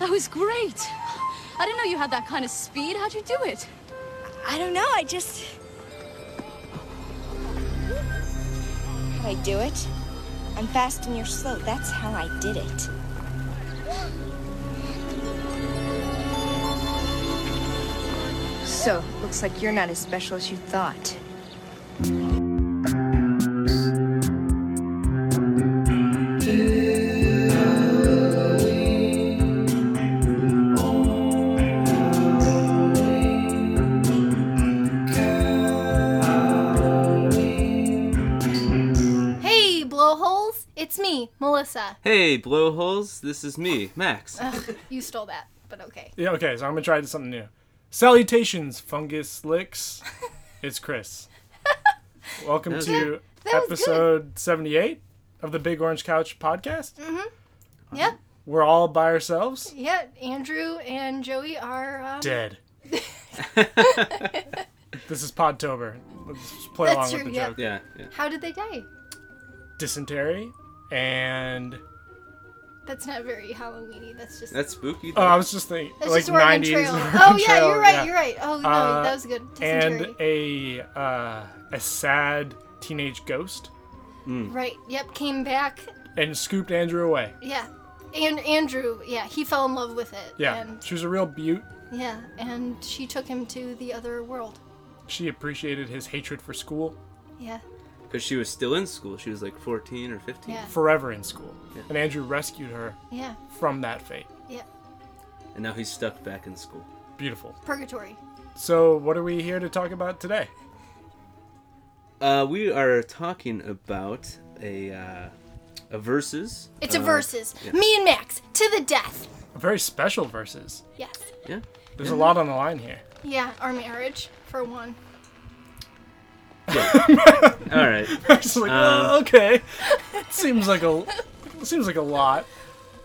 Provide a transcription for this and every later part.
That was great. I didn't know you had that kind of speed. How'd you do it? I don't know, I just. How'd I do it? I'm fast and you're slow. That's how I did it. So, looks like you're not as special as you thought. Melissa. Hey, blowholes, this is me, Max. Ugh, you stole that, but okay. Yeah, okay, so I'm gonna try something new. Salutations, fungus licks. It's Chris. Welcome was to good. That was good. episode 78 of the Big Orange Couch podcast. Yep, We're all by ourselves. yeah. Andrew and Joey are. Um, Dead. this is Podtober. Let's just play That's along true, with the yeah. joke. yeah, yeah. How did they die? Dysentery and That's not very Halloweeny. That's just. That's spooky. oh, I was just thinking that's like just 90s. Trail. Oh yeah, Trail, you're right. yeah. You're right. Oh no, Uh, that was good. and a uh, a sad teenage ghost right. Yep. Came back. and scooped Andrew away. Yeah. And Andrew, yeah, he fell in love with it. Yeah, And she was a real beaut. yeah, and she took him to the other world. She appreciated his hatred for school, Yeah. Because she was still in school. She was like 14 or 15. Yeah. forever in school, Yeah. and Andrew rescued her Yeah. from that fate. Yeah. And now he's stuck back in school. Beautiful. Purgatory. So, what are we here to talk about today? Uh, we are talking about a uh, a verses. It's a uh, versus. yeah. Me and Max to the death. A very special verses. Yes. Yeah. There's a lot on the line here. Yeah, our marriage for one. All right. It's like, Um, oh, okay. seems like a seems like a lot.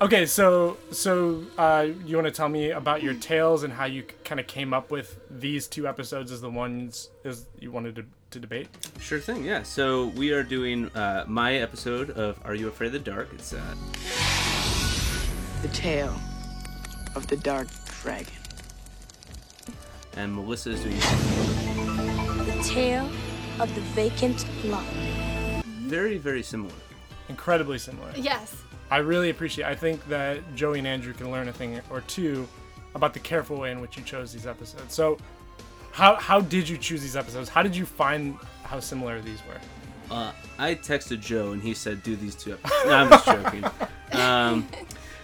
Okay, so so uh, you want to tell me about your tales and how you kind of came up with these two episodes as the ones as you wanted to, to debate? Sure thing. Yeah. So we are doing uh, my episode of Are You Afraid of the Dark? It's uh, The tale of the dark dragon. and Melissa is doing The tale of the vacant lot. very very similar. Incredibly similar. Yes. I really appreciate. I think that Joey and Andrew can learn a thing or two about the careful way in which you chose these episodes. So, how how did you choose these episodes? How did you find how similar these were? Uh, I texted Joe and he said, "Do these two episodes." No, I'm just joking. Um,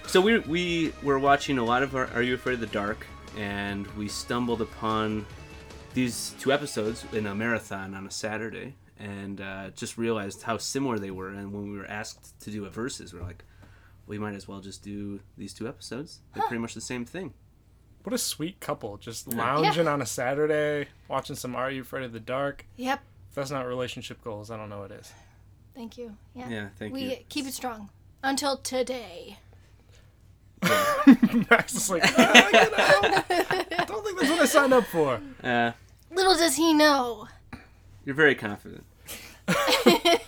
so we we were watching a lot of our Are You Afraid of the Dark, and we stumbled upon these two episodes in a marathon on a Saturday, and uh, just realized how similar they were. And when we were asked to do a versus, we are like, "We might as well just do these two episodes. They're pretty much the same thing." What a sweet couple, just lounging on a Saturday, watching some Are You Afraid of the Dark. Yep. If that's not relationship goals, I don't know what is. Thank you. Yeah. Yeah, thank we you. We keep it strong until today. Max is like, "Ah, get out. I don't think that's what I signed up for. Uh, Little does he know. you're very confident.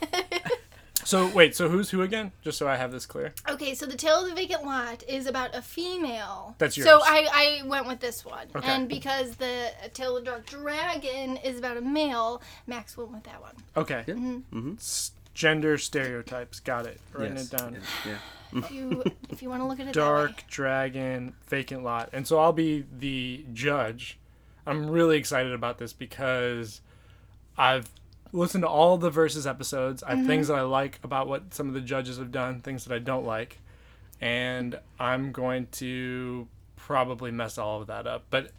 So wait, so who's who again? Just so I have this clear. Okay, so the tale of the vacant lot is about a female. That's yours. So. I, I went with this one, Okay. and because the tale of the dark dragon is about a male, Max went with that one. Okay. Yeah. Mm-hmm. S- Gender stereotypes. Got it. Writing Yes. it down. Yeah. yeah. If you mm-hmm. if you want to look at it Dark Dragon Vacant Lot. And so I'll be the judge. I'm really excited about this because I've listened to all the versus episodes. I have mm-hmm. things that I like about what some of the judges have done, things that I don't like. And I'm going to probably mess all of that up. But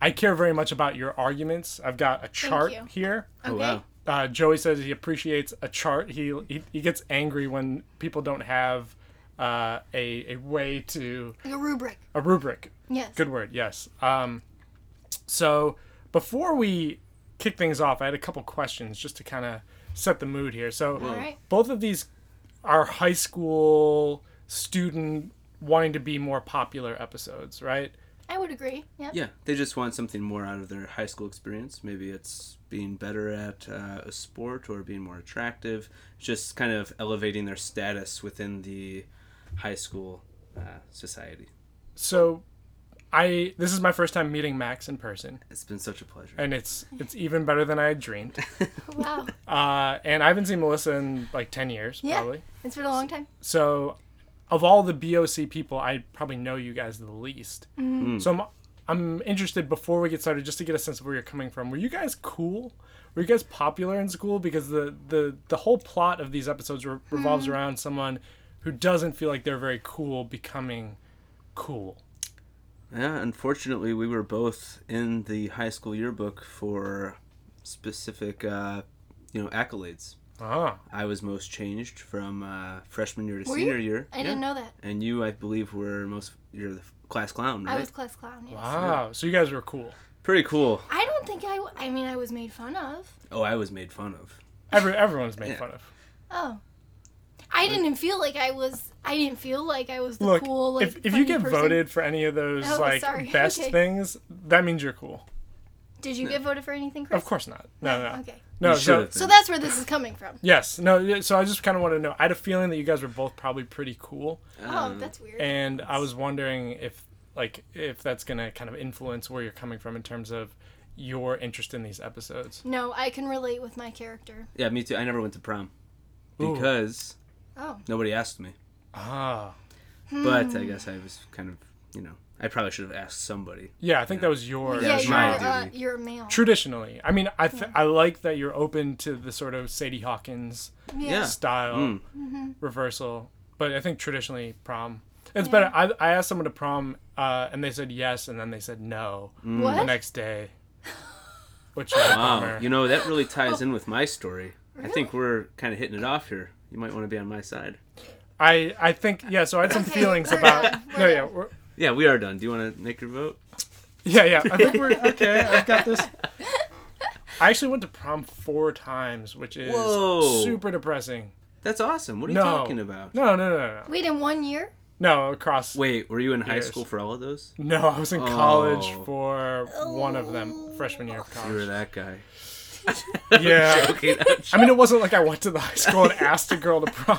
I care very much about your arguments. I've got a chart here. that Oh. Okay. wow. Uh, Joey says he appreciates a chart. He, he he gets angry when people don't have uh, a a way to Like a rubric. a rubric. Yes. Good word. Yes. Um, so before we kick things off, I had a couple questions just to kind of set the mood here. So right. both of these are high school student wanting to be more popular episodes, right? I would agree. Yeah. Yeah, they just want something more out of their high school experience. Maybe it's being better at uh, a sport or being more attractive, just kind of elevating their status within the high school uh, society. so I this is my first time meeting Max in person, It's been such a pleasure. and it's it's even better than I had dreamed. Wow. Uh, and I haven't seen Melissa in like ten years, Yeah. probably. It's been a long time. So, of all the BOC people, I probably know you guys the least. So I'm I'm interested before we get started just to get a sense of where you're coming from. Were you guys cool? Were you guys popular in school? Because the the the whole plot of these episodes re- revolves around someone who doesn't feel like they're very cool becoming cool. Yeah, unfortunately, we were both in the high school yearbook for specific, uh, you know, accolades. Ah, I was most changed from uh, freshman year to Were senior you? year. I didn't know that. And you, I believe, were most. You're the class clown, right? I was class clown. Yes. wow. So you guys were cool. Pretty cool. I don't think I. I mean, I was made fun of. Oh, I was made fun of. Every everyone's made Yeah. fun of. Oh. I didn't feel like I was. I didn't feel like I was the Look, cool. Like, if, if you get person. voted for any of those Oh, like sorry. best Okay. things, that means you're cool. Did you get voted for anything, Chris? Of course not. No, no. Okay. No, so So that's where this is coming from. yes, no. So I just kind of want to know. I had a feeling that you guys were both probably pretty cool, Oh, that's weird. and I was wondering if like if that's gonna kind of influence where you're coming from in terms of your interest in these episodes. no, I can relate with my character. Yeah, me too. I never went to prom Ooh. because Oh. nobody asked me. Ah, But Hmm. I guess I was kind of, you know, I probably should have asked somebody. yeah. I think that was your Yeah, it's you're, uh, duty. you're male. traditionally. I mean, I th- I like that you're open to the sort of Sadie Hawkins Yeah. style Mm. Mm-hmm. reversal, but I think traditionally prom. It's better. I, I asked someone to prom, uh, and they said yes, and then they said no the What? next day, which Wow, bummer. you know that really ties in with my story. I think we're kind of hitting it off here. You might want to be on my side. I I think yeah. So I had some Okay, feelings about no yeah we're, Yeah, we are done. Do you want to make your vote? yeah yeah. I think we're okay. I've got this. I actually went to prom four times, which is Whoa. super depressing. That's awesome. What are you No, talking about? no, no, no, no, Wait, in one year? no. Across. Wait, were you in high Years. school for all of those? No, I was in oh. college Oh. for one of them, freshman year of You were college. that guy. Yeah. Okay, I mean, it wasn't like I went to the high school and asked a girl to prom.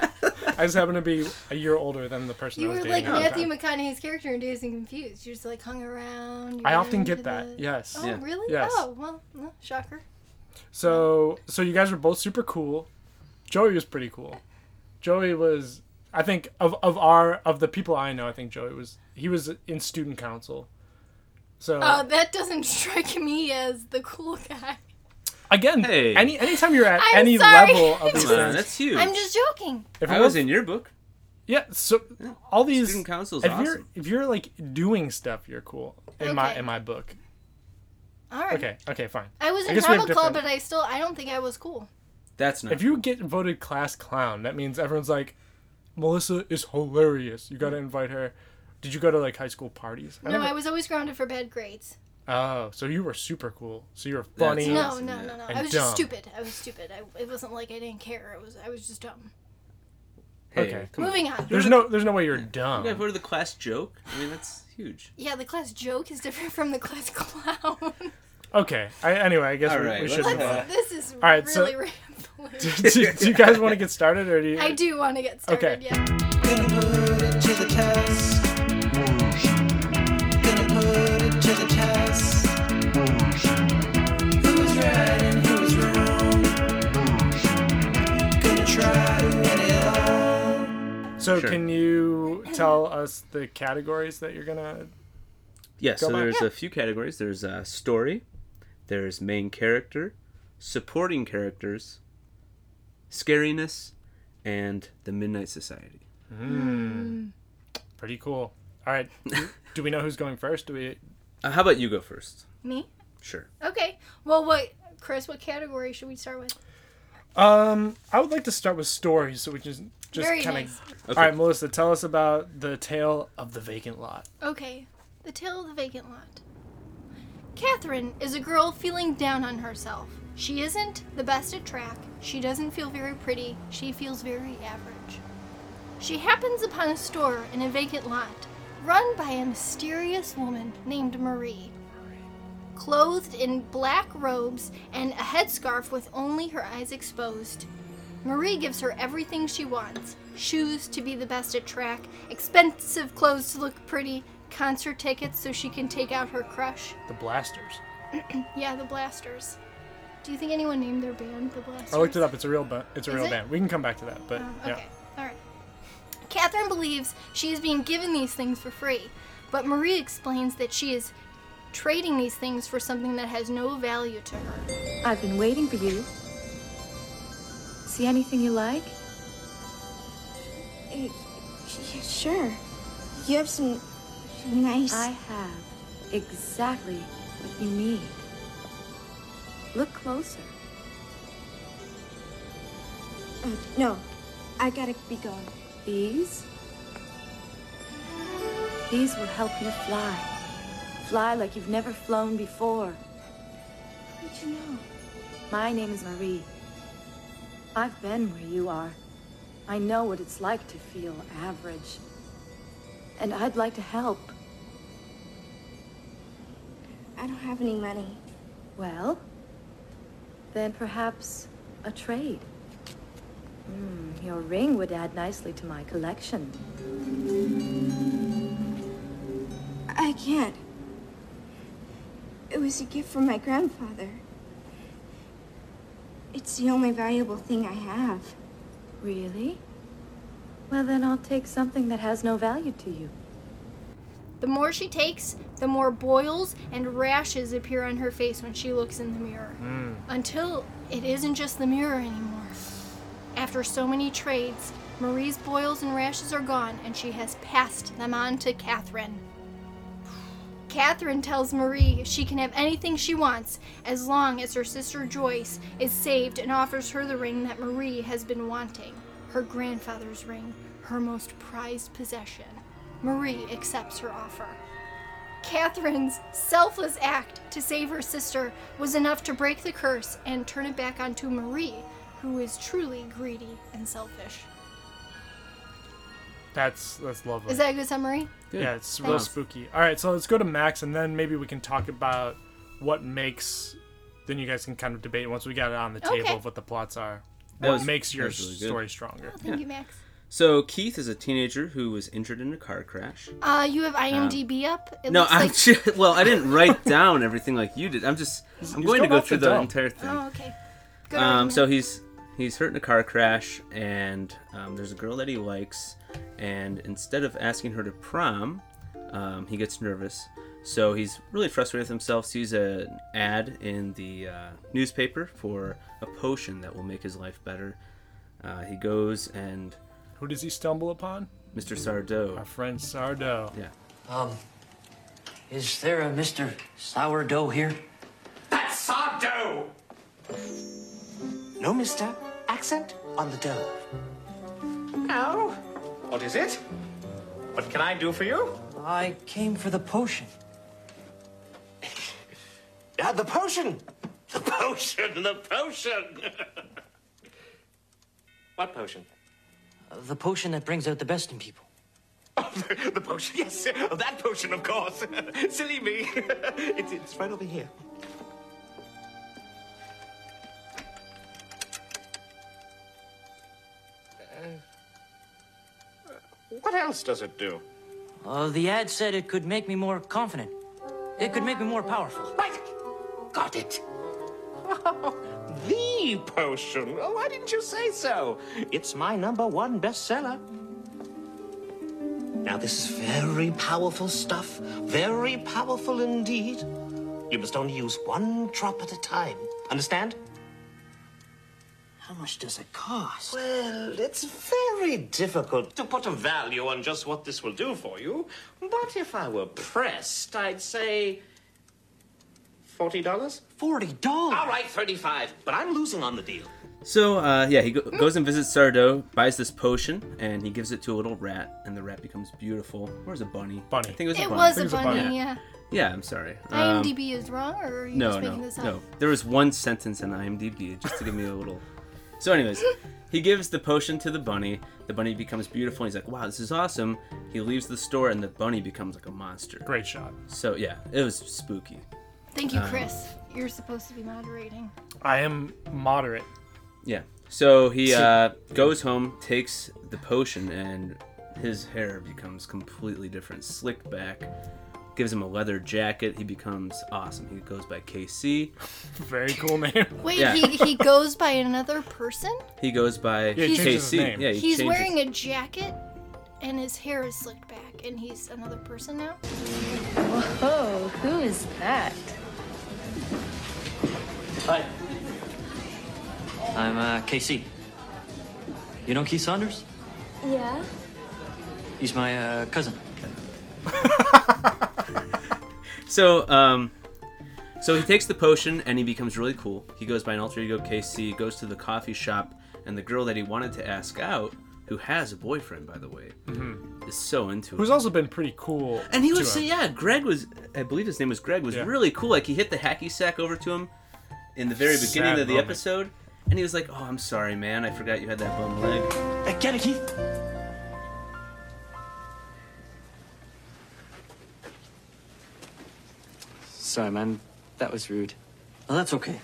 I just happened to be a year older than the person You I was were dating. like at the Matthew time. McConaughey's character in Dazed and Confused. You just like hung around. you I were often get that. the- Yes. Oh, Yeah. really? Yes. Oh, well, no, shocker. So, so you guys were both super cool. Joey was pretty cool. Joey was, I think, of of our of the people I know, I think Joey was he was in student council. So Oh, that doesn't strike me as the cool guy. Again, Hey. any anytime you're at I'm any sorry. level of these Come things, that's huge. I'm just joking. if it I was in your book. yeah. So all these Student council's if awesome. you're if you're like doing stuff, you're cool in my in my book. All right. Okay, okay, fine. I was I in guess we have drama club, but I still I don't think I was cool. That's not. If you get voted class clown, that means everyone's like, Melissa is hilarious. You got to invite her. Did you go to like high school parties? No, never- I was always grounded for bad grades. Oh, so you were super cool. So you were That's funny. No, awesome, no, yeah. no, no. I was dumb. just stupid. I was stupid. I, it wasn't like I didn't care. It was I was just dumb. hey, okay. come on. Moving on. There's no, there's no way you're dumb. You got voted the class joke. I mean, that's huge. Yeah, the class joke is different from the class clown. Okay. I, anyway, I guess All we, right, we let's, should move uh, on. this is right, so- really rambling. do, you- do you guys want to get started, or do you? I do want to get started. Okay. Yeah. So Sure. can you tell us the categories that you're gonna? Yeah, so Go on. there's a few categories. There's uh, story, there's main character, supporting characters, scariness, and the Midnight Society. Pretty cool. All right. do, do we know who's going first? Do we? Uh, how about you go first? Me? Sure. Okay. Well, what, Chris? What category should we start with? Um, I would like to start with stories, so we just just Very kind of. nice. Okay. All right, Melissa, tell us about the tale of the vacant lot. Okay. The Tale of the Vacant Lot. Catherine is a girl feeling down on herself. She isn't the best at track. She doesn't feel very pretty. She feels very average. She happens upon a store in a vacant lot run by a mysterious woman named Marie. Clothed in black robes and a headscarf with only her eyes exposed, Marie gives her everything she wants shoes to be the best at track, expensive clothes to look pretty, concert tickets so she can take out her crush. The Blasters. Yeah, the Blasters. Do you think anyone named their band the Blasters? I looked it up. It's a real ba- it's a Is real it? band. We can come back to that, but oh, yeah. okay. All right. Catherine believes she is being given these things for free, but Marie explains that she is trading these things for something that has no value to her. I've been waiting for you. See anything you like? Uh, sure. You have some nice. I have exactly what you need. Look closer. Uh, no, I gotta be going. These? These will help you fly. Fly like you've never flown before. How did you know? My name is Marie. I've been where you are. I know what it's like to feel average. And I'd like to help. I don't have any money. Well, then perhaps a trade. Hmm, your ring would add nicely to my collection. I can't. It was a gift from my grandfather. It's the only valuable thing I have. Really? Well, then I'll take something that has no value to you. The more she takes, the more boils and rashes appear on her face when she looks in the mirror. Hmm. Until it isn't just the mirror anymore. After so many trades, Marie's boils and rashes are gone, and she has passed them on to Catherine. Catherine tells Marie she can have anything she wants as long as her sister Joyce is saved and offers her the ring that Marie has been wanting her grandfather's ring, her most prized possession. Marie accepts her offer. Catherine's selfless act to save her sister was enough to break the curse and turn it back onto Marie, who is truly greedy and selfish. That's that's lovely. Is that a good summary? Good. Yeah, it's real spooky. All right, so let's go to Max, and then maybe we can talk about what makes. Then you guys can kind of debate once we got it on the table Okay. of what the plots are. That What was- makes your really story stronger? Oh, thank you, Max. So Keith is a teenager who was injured in a car crash. Uh, you have IMDb up? It No, looks I'm like... ju- well. I didn't write down everything like you did. I'm just. I'm going to go through the the entire thing. Oh, okay. Good Um, argument. so he's he's hurt in a car crash, and um, there's a girl that he likes, and instead of asking her to prom, um, he gets nervous. So he's really frustrated with himself. Sees an ad in the uh, newspaper for a potion that will make his life better. Uh, he goes and Who does he stumble upon? Mr. Sardo. Our friend Sardo. Yeah. Um, is there a Mr. Sourdough here? That's sourdough! No, mister. Accent on the dough. Now, what is it? What can I do for you? I came for the potion. Uh, the potion! The potion! The potion! what potion? Uh, the potion that brings out the best in people. Oh, the, the potion, yes. Oh, that potion, of course. Silly me. it's, it's right over here. What else does it do? Uh, the ad said it could make me more confident. It could make me more powerful. Right. Got it. the potion. Oh, why didn't you say so? It's my number one bestseller. Now, this is very powerful stuff. Very powerful indeed. You must only use one drop at a time. Understand? How much does it cost? Well, it's very difficult to put a value on just what this will do for you. But if I were pressed, I'd say. $40? Forty dollars. All right, 35 But I'm losing on the deal. So uh, yeah, he go- goes and visits Sardo, buys this potion, and he gives it to a little rat, and the rat becomes beautiful. Where's a bunny? Bunny. I think it was a it bunny. was a Things are bunny, bunny. yeah. Yeah, I'm sorry. Um, IMDb is wrong, or are you no, just no, making this up? no. There was one sentence in IMDb just to give me a little. So, anyways, he gives the potion to the bunny. The bunny becomes beautiful. And he's like, "Wow, this is awesome." He leaves the store, and the bunny becomes like a monster. Great shot. So yeah, it was spooky. Thank Um, you, Chris. You're supposed to be moderating. I am moderate. Yeah. So he uh, goes home, takes the potion, and his hair becomes completely different, slicked back. Gives him a leather jacket. He becomes awesome. He goes by KC. Very cool name. Wait, Yeah. he, he goes by another person? He goes by Yeah, he changes KC. his name. Yeah, he he's changes- wearing a jacket and his hair is slicked back and he's another person now? Whoa, who is that? Hi. I'm uh, KC. You know Keith Saunders? Yeah? He's my uh, cousin. So, um, so he takes the potion and he becomes really cool. He goes by an alter ego KC, goes to the coffee shop, and the girl that he wanted to ask out, who has a boyfriend, by the way, is so into it. Who's also been pretty cool. And he to was, him. yeah, Greg was, I believe his name was Greg, was Yeah. really cool. Like, he hit the hacky sack over to him in the very beginning Sad of the moment. episode, and he was like, oh, I'm sorry, man. I forgot you had that bum leg. Hey, get it, Keith. Sorry, man. That was rude. Well, that's okay.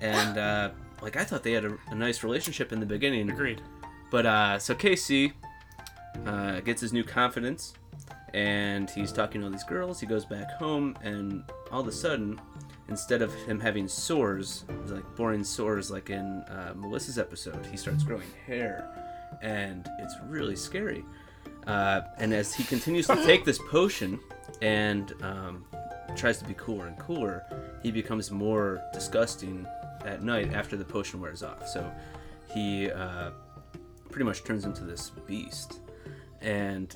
and uh, like I thought they had a, a nice relationship in the beginning. Agreed. But uh, so Casey uh, gets his new confidence, and he's talking to all these girls. He goes back home, and all of a sudden, instead of him having sores, like boring sores, like in uh, Melissa's episode, he starts growing hair, and it's really scary. Uh, and as he continues to take this potion and um, tries to be cooler and cooler, he becomes more disgusting at night after the potion wears off. So he uh, pretty much turns into this beast. And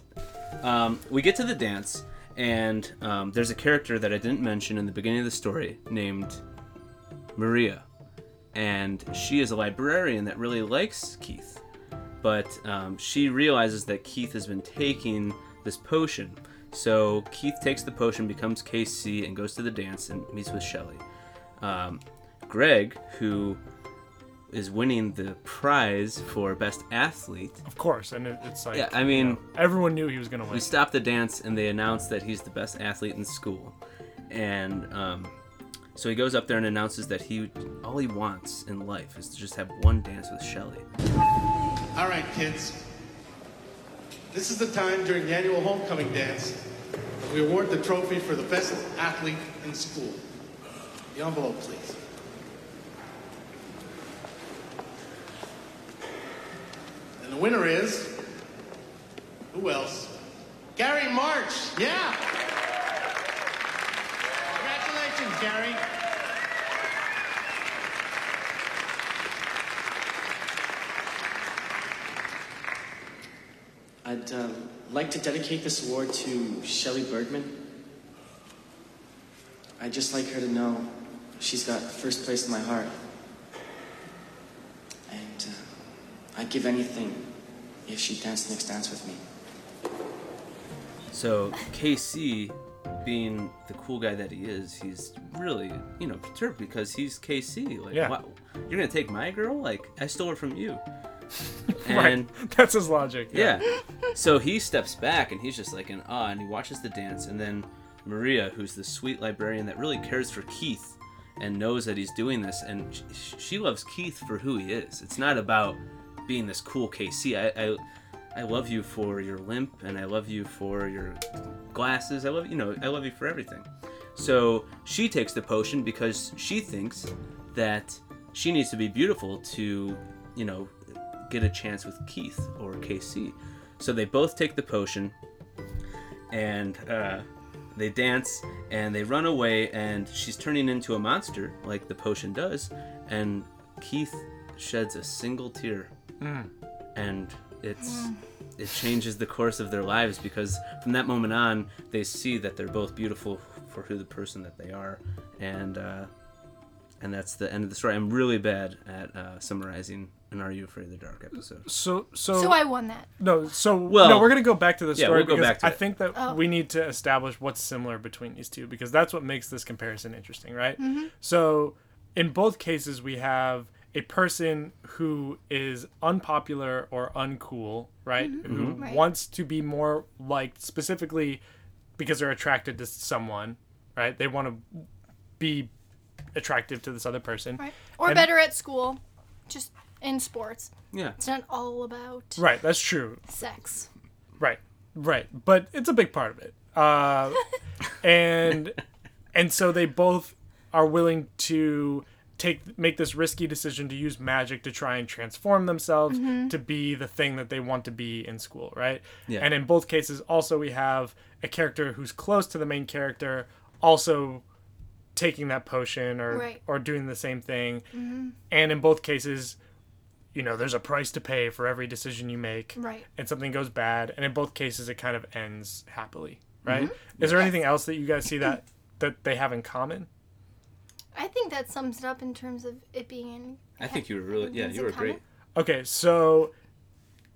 um, we get to the dance, and um, there's a character that I didn't mention in the beginning of the story named Maria. And she is a librarian that really likes Keith. But um, she realizes that Keith has been taking this potion. So Keith takes the potion, becomes KC, and goes to the dance and meets with Shelly. Um, Greg, who is winning the prize for best athlete, Of course, and it, it's like Yeah, I mean- you know, everyone knew he was gonna win. we stop the dance and they announce that he's the best athlete in school. And um, so he goes up there and announces that he all he wants in life is to just have one dance with Shelly. All right, kids. This is the time during the annual homecoming dance that we award the trophy for the best athlete in school. The envelope, please. And the winner is. Who else? Gary March. Yeah. Congratulations, Gary. I'd uh, like to dedicate this award to Shelly Bergman. I'd just like her to know she's got first place in my heart. And uh, I'd give anything if she'd dance the next dance with me. So KC, being the cool guy that he is, he's really you know perturbed because he's KC. Like, Yeah. wow, you're gonna take my girl? Like, I stole her from you. right. That's his logic. Yeah. so he steps back and he's just like in awe and he watches the dance and then Maria, who's the sweet librarian that really cares for Keith and knows that he's doing this and sh- she loves Keith for who he is. It's not about being this cool KC. I, I I love you for your limp and I love you for your glasses. I love you know, I love you for everything. So she takes the potion because she thinks that she needs to be beautiful to, you know, get a chance with Keith or KC. So they both take the potion and uh, they dance and they run away and she's turning into a monster like the potion does and Keith sheds a single tear Mm. and it's it changes the course of their lives because from that moment on they see that they're both beautiful for who the person that they are and uh, and that's the end of the story i'm really bad at uh, summarizing an are you afraid of the dark episode So so So I won that. No, so Well, no, we're gonna go back to the yeah, story we'll go because back to I it. think that Oh. we need to establish what's similar between these two because that's what makes this comparison interesting, right? Mhm. So in both cases, we have a person who is unpopular or uncool, right? Mhm. Who Mhm. Right. wants to be more liked specifically because they're attracted to someone, right? They want to be attractive to this other person. Right. Or And- better at school. Just in sports. Yeah. It's not all about Right, that's true. sex. Right, right, but it's a big part of it. Uh, and and so they both are willing to take make this risky decision to use magic to try and transform themselves Mhm. to be the thing that they want to be in school, right? Yeah. And in both cases, also we have a character who's close to the main character, also taking that potion or Right. or doing the same thing. Mhm. And in both cases, you know, there's a price to pay for every decision you make Right. and something goes bad and in both cases it kind of ends happily right Mhm. is there Yes. anything else that you guys see that that they have in common I think that sums it up in terms of it being in. I think you were really yeah you were great. okay so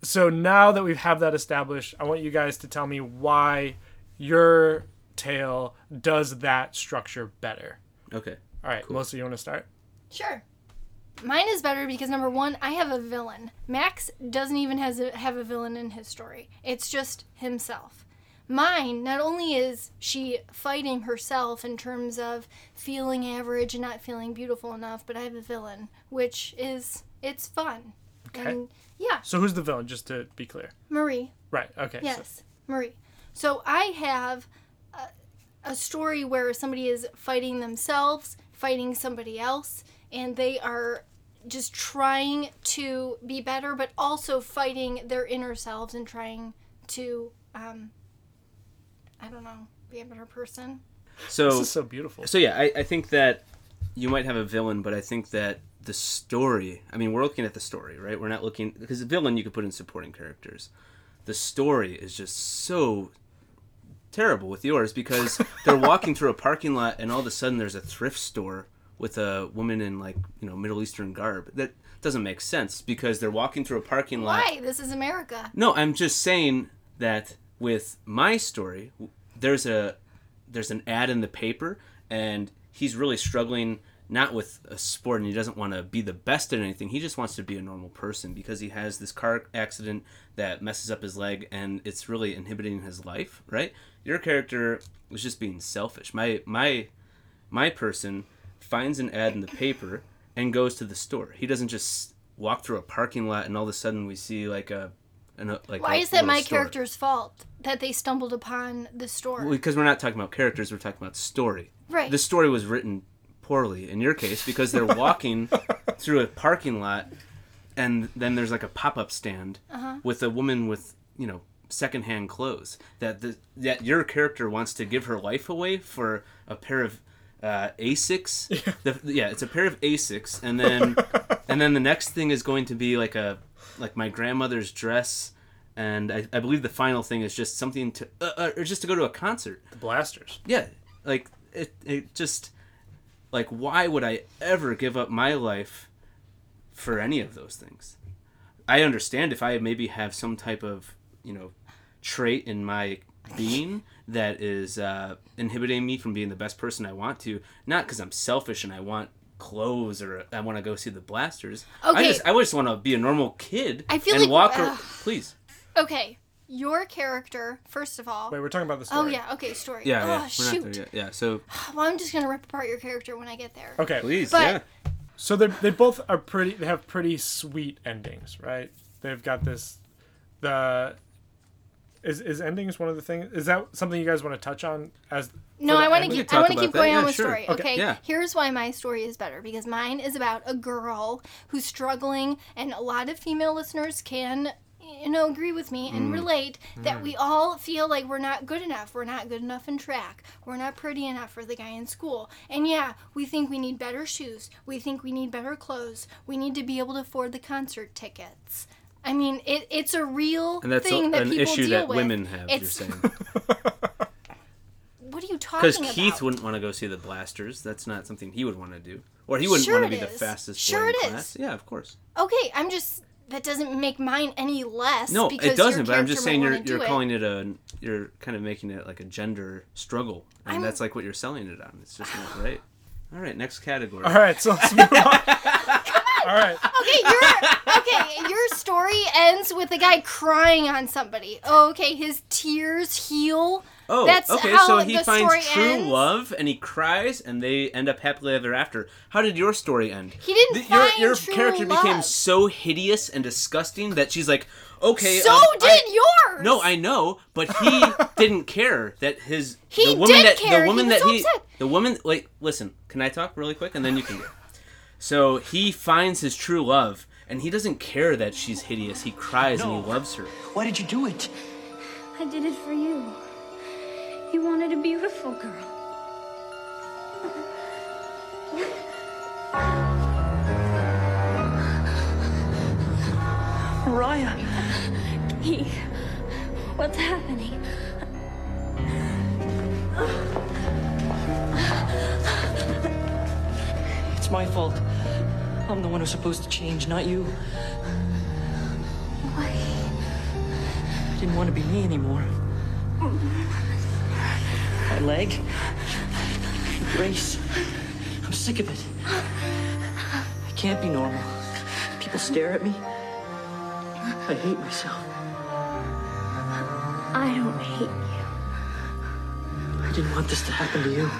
so now that we have that established i want you guys to tell me why your tale does that structure better Okay. all right melissa you want to start Sure. Mine is better because number one, I have a villain. Max doesn't even has a, have a villain in his story. It's just himself. Mine, not only is she fighting herself in terms of feeling average and not feeling beautiful enough, but I have a villain, which is it's fun. Okay. And yeah, so who's the villain just to be clear Marie. right okay so- Yes, Marie. So I have a, a story where somebody is fighting themselves, fighting somebody else, and they are just trying to be better, but also fighting their inner selves and trying to, um, I don't know, be a better person. So This is so beautiful. So yeah, I, I think that you might have a villain, but I think that the story. I mean, we're looking at the story, right? We're not looking because the villain you could put in supporting characters. The story is just so terrible with yours because they're walking through a parking lot and all of a sudden there's a thrift store with a woman in like you know Middle Eastern garb. That doesn't make sense because they're walking through a parking lot. Why? This is America. No, I'm just saying that with my story, there's a there's an ad in the paper, and he's really struggling not with a sport, and he doesn't want to be the best at anything. He just wants to be a normal person because he has this car accident that messes up his leg, and it's really inhibiting his life. Right? Your character was just being selfish. My my my person finds an ad in the paper and goes to the store. He doesn't just walk through a parking lot and all of a sudden we see like a an, a- like Why is that my store. character's fault that they stumbled upon the store? Well, because we're not talking about characters, we're talking about story. Right. The story was written poorly in your case because they're walking through a parking lot and then there's like a pop-up stand Uh-huh. with a woman with, you know, secondhand clothes that the that your character wants to give her life away for a pair of uh, Asics. The, yeah, it's a pair of Asics, and then and then the next thing is going to be like a like my grandmother's dress, and I, I believe the final thing is just something to uh, uh, or just to go to a concert. The blasters. Yeah, like it it just like why would I ever give up my life for any of those things? I understand if I maybe have some type of you know trait in my being that is uh, inhibiting me from being the best person I want to, not because I'm selfish and I want clothes or I want to go see the blasters. I Okay. just I just want to be a normal kid I feel and like- walk. ar- ugh. please. Okay, your character, first of all. Wait, we're talking about the story. Oh yeah, okay, story. Yeah, oh, yeah, we're shoot. not there yet. Yeah, so Well, I'm just gonna rip apart your character when I get there. Okay. Please, But- yeah. So they they both are pretty. They have pretty sweet endings, right? They've got this. The is is endings one of the things? Is that something you guys want to touch on as? No, I want to keep. I want to keep going on with story. Okay, Okay. yeah. Here's why my story is better because mine is about a girl who's struggling, and a lot of female listeners can, you know, agree with me and Mm. relate that Mm. we all feel like we're not good enough. We're not good enough in track. We're not pretty enough for the guy in school. And yeah, we think we need better shoes. We think we need better clothes. We need to be able to afford the concert tickets. I mean, it, it's a real And that's a- thing that an people issue deal that with. women have, you're It's- saying. What are you talking about? Because about? Keith wouldn't want to go see the blasters. That's not something he would want to do. Or he wouldn't Sure want to it be the is. fastest Sure boy in it class. is. Yeah, of course. Okay, I'm just that doesn't make mine any less. No, because it doesn't. But I'm just character saying might you're wanna you're do it. calling it a you're kind of making it like a gender struggle, and I'm- that's like what you're selling it on. It's just not right. All right, next category. All right, so let's move on. All right. Okay, your okay, your story ends with a guy crying on somebody. Oh, okay, his tears heal. Oh, That's okay. how So he the finds story true ends. love, and he cries, and they end up happily ever after. How did your story end? He didn't The- your find your true character became so hideous and disgusting that she's like, okay. So um, did I- yours. No, I know, but he didn't care that his He the woman did that care. the He woman was that so he upset. the woman wait listen can I talk really quick and then you can go. So he finds his true love and he doesn't care that she's hideous. He cries and he loves her. Why did you do it? I did it for you. You wanted a beautiful girl. Mariah. Keith, what's happening? It's my fault. I'm the one who's supposed to change, not you. Why? I didn't want to be me anymore. My leg. the Brace. I'm sick of it. I can't be normal. People stare at me. I hate myself. I don't hate you. I didn't want this to happen to you.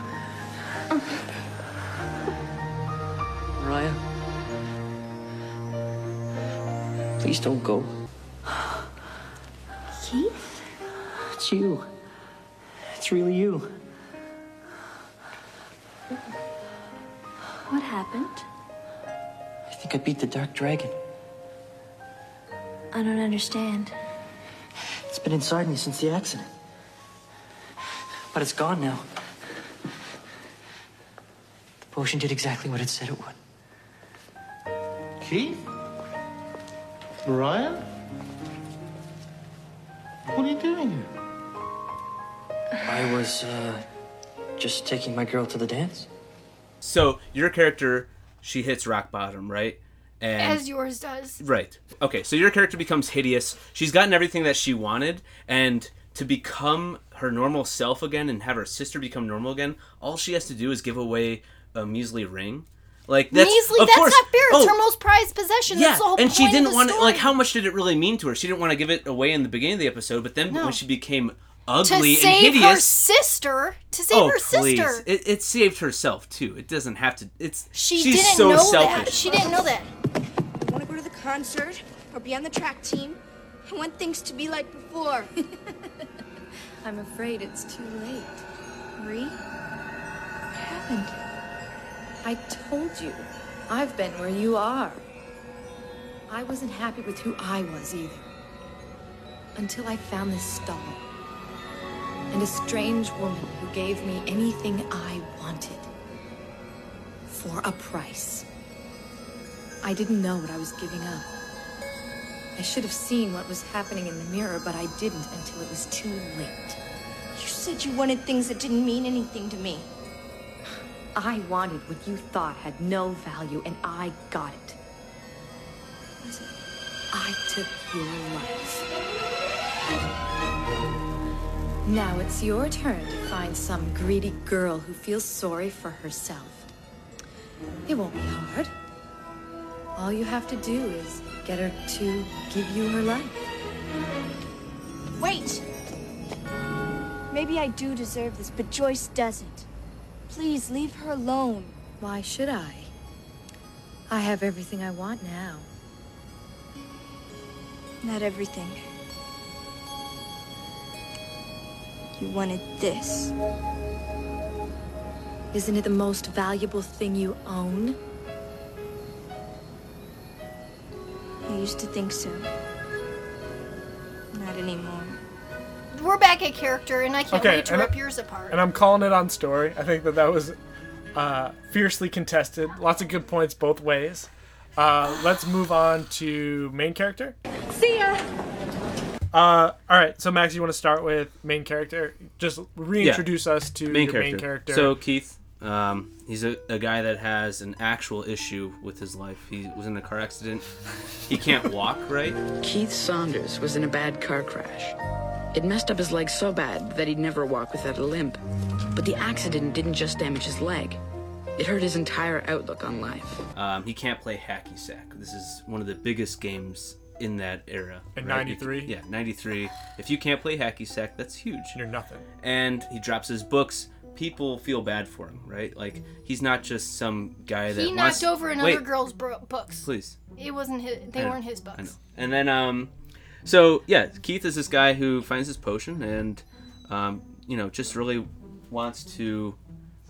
Um, Please don't go. Keith? It's you. It's really you. What happened? I think I beat the Dark Dragon. I don't understand. It's been inside me since the accident. But it's gone now. The potion did exactly what it said it would. Keith? Mariah? What are you doing here? I was, uh, just taking my girl to the dance. So your character she hits rock bottom, right? And As yours does. Right. Okay, so your character becomes hideous. She's gotten everything that she wanted, and to become her normal self again and have her sister become normal again, all she has to do is give away a measly ring. Like that's Measly, of that's course, not fair. It's oh, her most prized possession. yeah, that's the whole and point she didn't want to. story. Like, how much did it really mean to her? She didn't want to give it away in the beginning of the episode, but then No. when she became to ugly and save her hideous, sister. To save oh her please, sister. it, it saved herself too. It doesn't have to. It's She she's didn't so know selfish. that. She didn't know that. I Want to go to the concert or be on the track team? I want things to be like before. I'm afraid it's too late. Marie? What happened? I told you. I've been where you are. I wasn't happy with who I was either. Until I found this stall. And a strange woman who gave me anything I wanted. For a price. I didn't know what I was giving up. I should have seen what was happening in the mirror, but I didn't until it was too late. You said you wanted things that didn't mean anything to me. I wanted what you thought had no value, and I got it. I took your life. Now it's your turn to find some greedy girl who feels sorry for herself. It won't be hard. All you have to do is get her to give you her life. Wait! Maybe I do deserve this, but Joyce doesn't. Please leave her alone. Why should I? I have everything I want now. Not everything. You wanted this. Isn't it the most valuable thing you own? I used to think so. Not anymore. We're back at character, and I can't Okay, wait to and rip I- yours apart. And I'm calling it on story. I think that that was uh, fiercely contested. Lots of good points both ways. Uh, let's move on to main character. See ya. Uh, all right, so Max, you want to start with main character? Just reintroduce us to main your character. main character. So Keith, um, he's a, a guy that has an actual issue with his life. He was in a car accident. He can't walk right. Keith Saunders was in a bad car crash. It messed up his leg so bad that he'd never walk without a limp. But the accident didn't just damage his leg. It hurt his entire outlook on life. Um, he can't play hacky sack. This is one of the biggest games in that era. In right? 93? Yeah, 93. If you can't play hacky sack, that's huge. You're nothing. And he drops his books. People feel bad for him, right? Like he's not just some guy that He wants- knocked over another Wait, girl's bro- books. Please. It wasn't his. They weren't his I know. books. And then um, so yeah, Keith is this guy who finds his potion and um, you know, just really wants to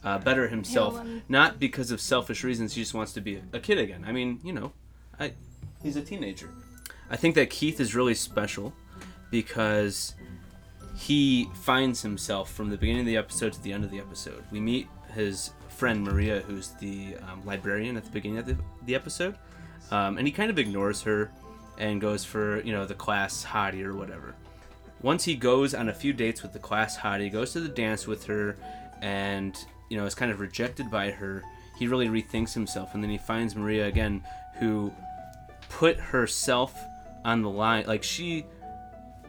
uh, better himself, him. not because of selfish reasons. He just wants to be a, a kid again. I mean, you know, I he's a teenager. I think that Keith is really special because he finds himself from the beginning of the episode to the end of the episode. We meet his friend Maria, who's the um, librarian at the beginning of the, the episode, um, and he kind of ignores her and goes for you know the class hottie or whatever. Once he goes on a few dates with the class hottie, goes to the dance with her, and you know is kind of rejected by her. He really rethinks himself, and then he finds Maria again, who put herself on the line. Like she,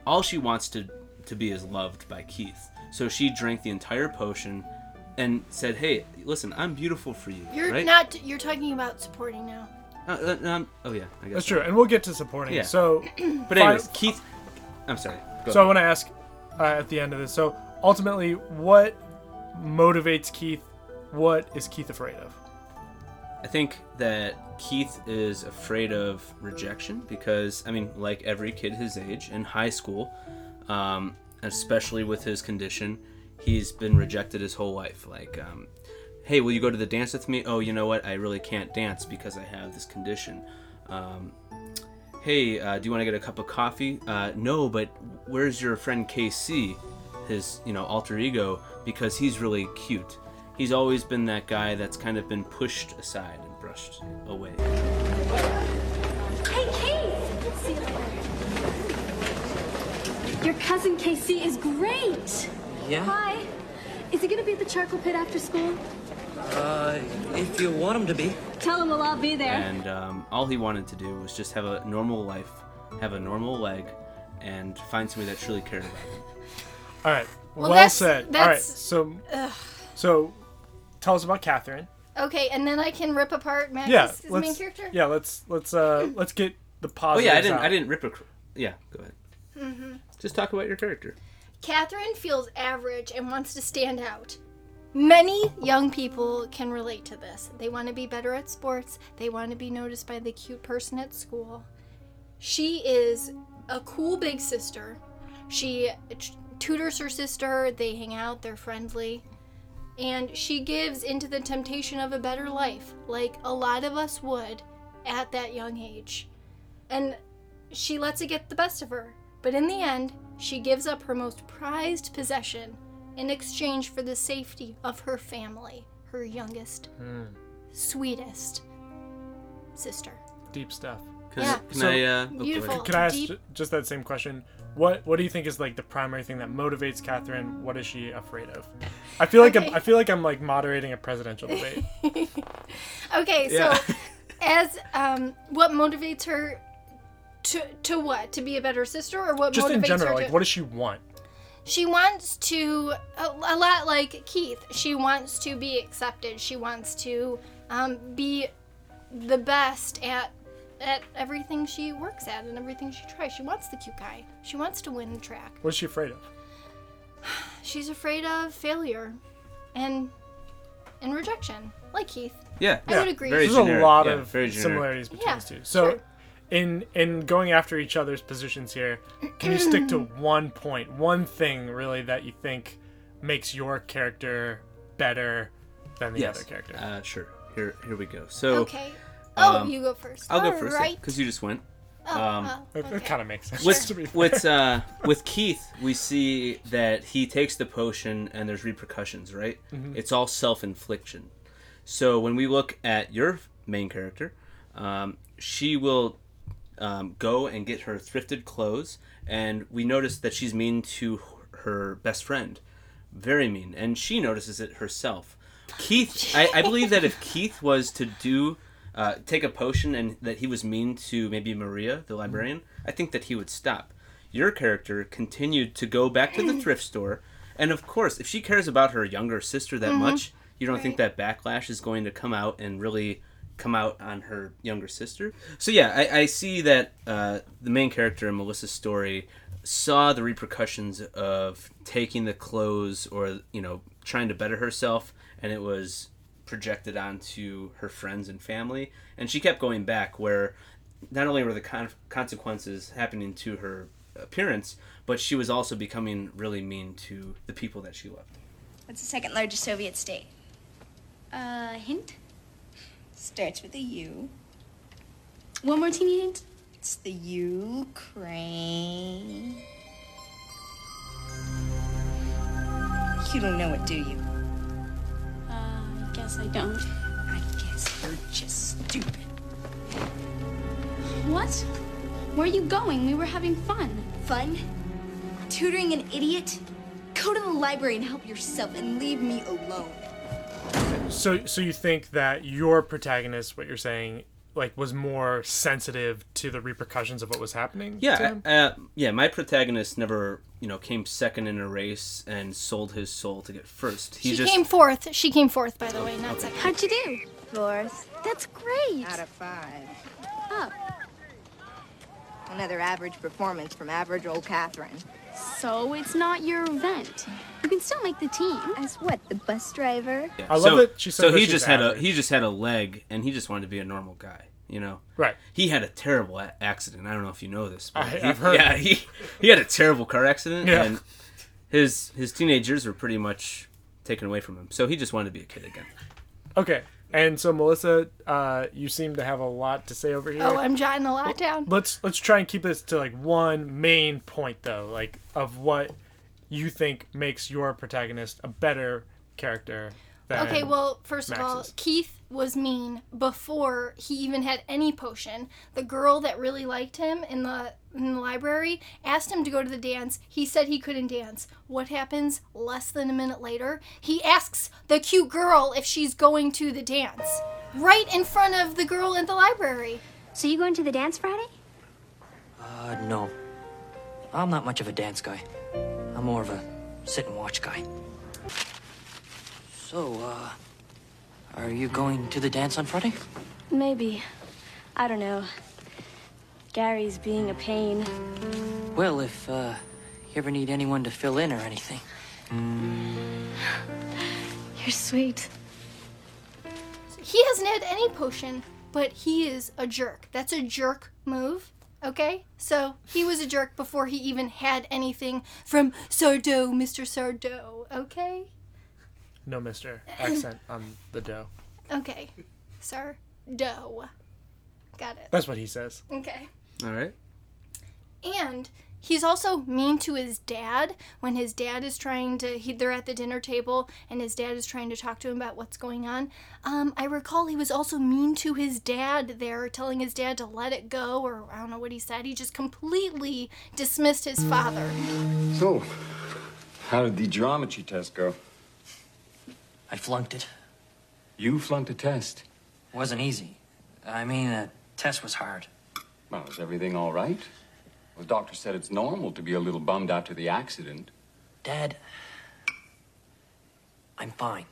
all she wants to to be as loved by Keith. So she drank the entire potion and said, "Hey, listen, I'm beautiful for you." You're right? not. You're talking about supporting now. Uh, uh, um, oh yeah, I guess That's so. true, and we'll get to supporting. Yeah. So, But fi- anyways, Keith. I'm sorry. Go so I want to ask uh, at the end of this. So ultimately, what motivates Keith? What is Keith afraid of? I think that Keith is afraid of rejection because, I mean, like every kid his age in high school, um, especially with his condition, he's been rejected his whole life. Like, um, hey, will you go to the dance with me? Oh, you know what? I really can't dance because I have this condition. Um, hey, uh, do you want to get a cup of coffee? Uh, no, but where's your friend KC, his you know alter ego? Because he's really cute. He's always been that guy that's kind of been pushed aside and brushed away. Hey, Kate! See you later. Your cousin KC is great. Yeah? Hi. Is he gonna be at the charcoal pit after school? Uh, if you want him to be. Tell him we'll all be there. And um, all he wanted to do was just have a normal life, have a normal leg, and find somebody that truly cared about him. All right. Well, Well, that's- said. All right. So, Ugh. so tell us about Catherine. Okay, and then I can rip apart Max, yeah. his let's, main character. Yeah. Let's let's uh let's get the positive. Oh yeah, I didn't. out. I didn't rip a. cr- Yeah, go ahead. hmm Just talk about your character. Catherine feels average and wants to stand out. Many young people can relate to this. They want to be better at sports, they want to be noticed by the cute person at school. She is a cool big sister. She tutors her sister, they hang out, they're friendly. And she gives into the temptation of a better life, like a lot of us would at that young age. And she lets it get the best of her. But in the end, she gives up her most prized possession in exchange for the safety of her family, her youngest, Hmm. sweetest sister. Deep stuff. Can, Yeah. can So- I? Uh, Beautiful. Can I ask Deep- just that same question? What What do you think is like the primary thing that motivates Catherine? What is she afraid of? I feel like Okay. I'm, I feel like I'm like moderating a presidential debate. Okay, so as um, what motivates her to to what? To be a better sister, or what just motivates in general, her like to? what does she want? She wants to a, a lot like Keith. She wants to be accepted. She wants to um, be the best at at everything she works at and everything she tries. She wants the cute guy. She wants to win the track. What is she afraid of? She's afraid of failure and and rejection, like Keith. Yeah, I would agree. Very There's generic. a lot yeah, of similarities between Yeah, these two. So, sure. In in going after each other's positions here, can you stick to one point, one thing really that you think makes your character better than the yes. other character? Uh, sure. Here, here we go. So. Okay. Oh, um, you go first. I'll go first Alright. because you just went. Oh, Um, oh, It, kind of makes sense. with to with uh, with Keith, we see that he takes the potion and there's repercussions, right? Mhm. It's all self infliction. So when we look at your main character, um, she will um, go and get her thrifted clothes, and we notice that she's mean to her best friend, very mean, and she notices it herself. Keith, I, I believe that if Keith was to do uh, take a potion and that he was mean to maybe Maria, the librarian, I think that he would stop. Your character continued to go back to the thrift store, and of course, if she cares about her younger sister that Mhm. much, You don't think that backlash is going to come out and really come out on her younger sister? So yeah, I, I see that uh, the main character in Melissa's story saw the repercussions of taking the clothes or you know trying to better herself, and it was projected onto her friends and family, and she kept going back where not only were the con- consequences happening to her appearance, but she was also becoming really mean to the people that she loved. What's the second largest Soviet state? Uh, hint? Starts with a U. One more teeny hint? It's the Ukraine. You don't know it, do you? Uh, I guess I don't. I guess you're just stupid. What? Where are you going? We were having fun. Fun? Tutoring an idiot? Go to the library and help yourself and leave me alone. So, so you think that your protagonist, what you're saying, like, was more sensitive to the repercussions of what was happening? to Yeah, him? uh, yeah. My protagonist never, you know, came second in a race and sold his soul to get first. He she just came fourth. She came fourth, by the way, not second. How'd you do? Fourth. That's great. Out of five. Oh, Another average performance from average old Catherine. So it's not your event. You can still make the team. As what, the bus driver? Yeah. I love so, that she said so he she's just had a he just had a leg and he just wanted to be a normal guy. You know, Right. He had a terrible a- accident. I don't know if you know this, but I- he, I've heard. Yeah, he he had a terrible car accident, Yeah. and his his teenagers were pretty much taken away from him. So he just wanted to be a kid again. Okay. And so, Melissa, uh, you seem to have a lot to say over here. Oh, I'm jotting a lot down. let's let's try and keep this to like one main point though like of what you think makes your protagonist a better character than Okay, well, first of all, Keith was mean before he even had any potion. The girl that really liked him in the in the library asked him to go to the dance. He said he couldn't dance. What happens less than a minute later? He asks the cute girl if she's going to the dance. Right in front of the girl in the library. So you going to the dance Friday? Uh, no. I'm not much of a dance guy. I'm more of a sit and watch guy. So, uh, are you going to the dance on Friday? Maybe. I don't know. Gary's being a pain. Well, if, uh, you ever need anyone to fill in or anything. You're sweet. He hasn't had any potion, but he is a jerk. That's a jerk move. Okay? So he was a jerk before he even had anything from Sardo, Mr. Sardo. Okay? No mister accent on the dough Okay. sir. Dough. Got it. that's what he says Okay. All right. And he's also mean to his dad when his dad is trying to he, they're at the dinner table and his dad is trying to talk to him about what's going on um, i recall he was also mean to his dad there telling his dad to let it go or i don't know what he said he just completely dismissed his father So, how did the geometry test go? I flunked it. You flunked a test. It Wasn't easy. I mean, the test was hard. Well, is everything all right? The doctor said it's normal to be a little bummed after the accident. Dad, I'm fine.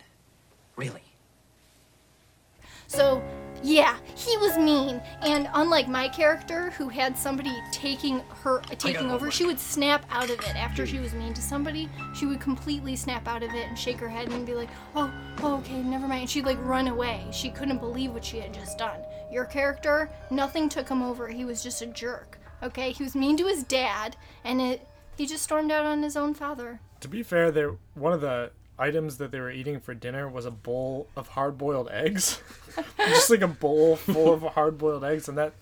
Really. so yeah he was mean. And unlike my character who had somebody taking her taking over she would snap out of it. After she was mean to somebody she would completely snap out of it and shake her head and be like oh, oh okay never mind. And she'd like run away. She couldn't believe what she had just done. Your character nothing took him over. He was just a jerk okay? He was mean to his dad and it he just stormed out on his own father. To be fair there one of the items that they were eating for dinner was a bowl of hard-boiled eggs. Just like a bowl full of hard-boiled eggs and that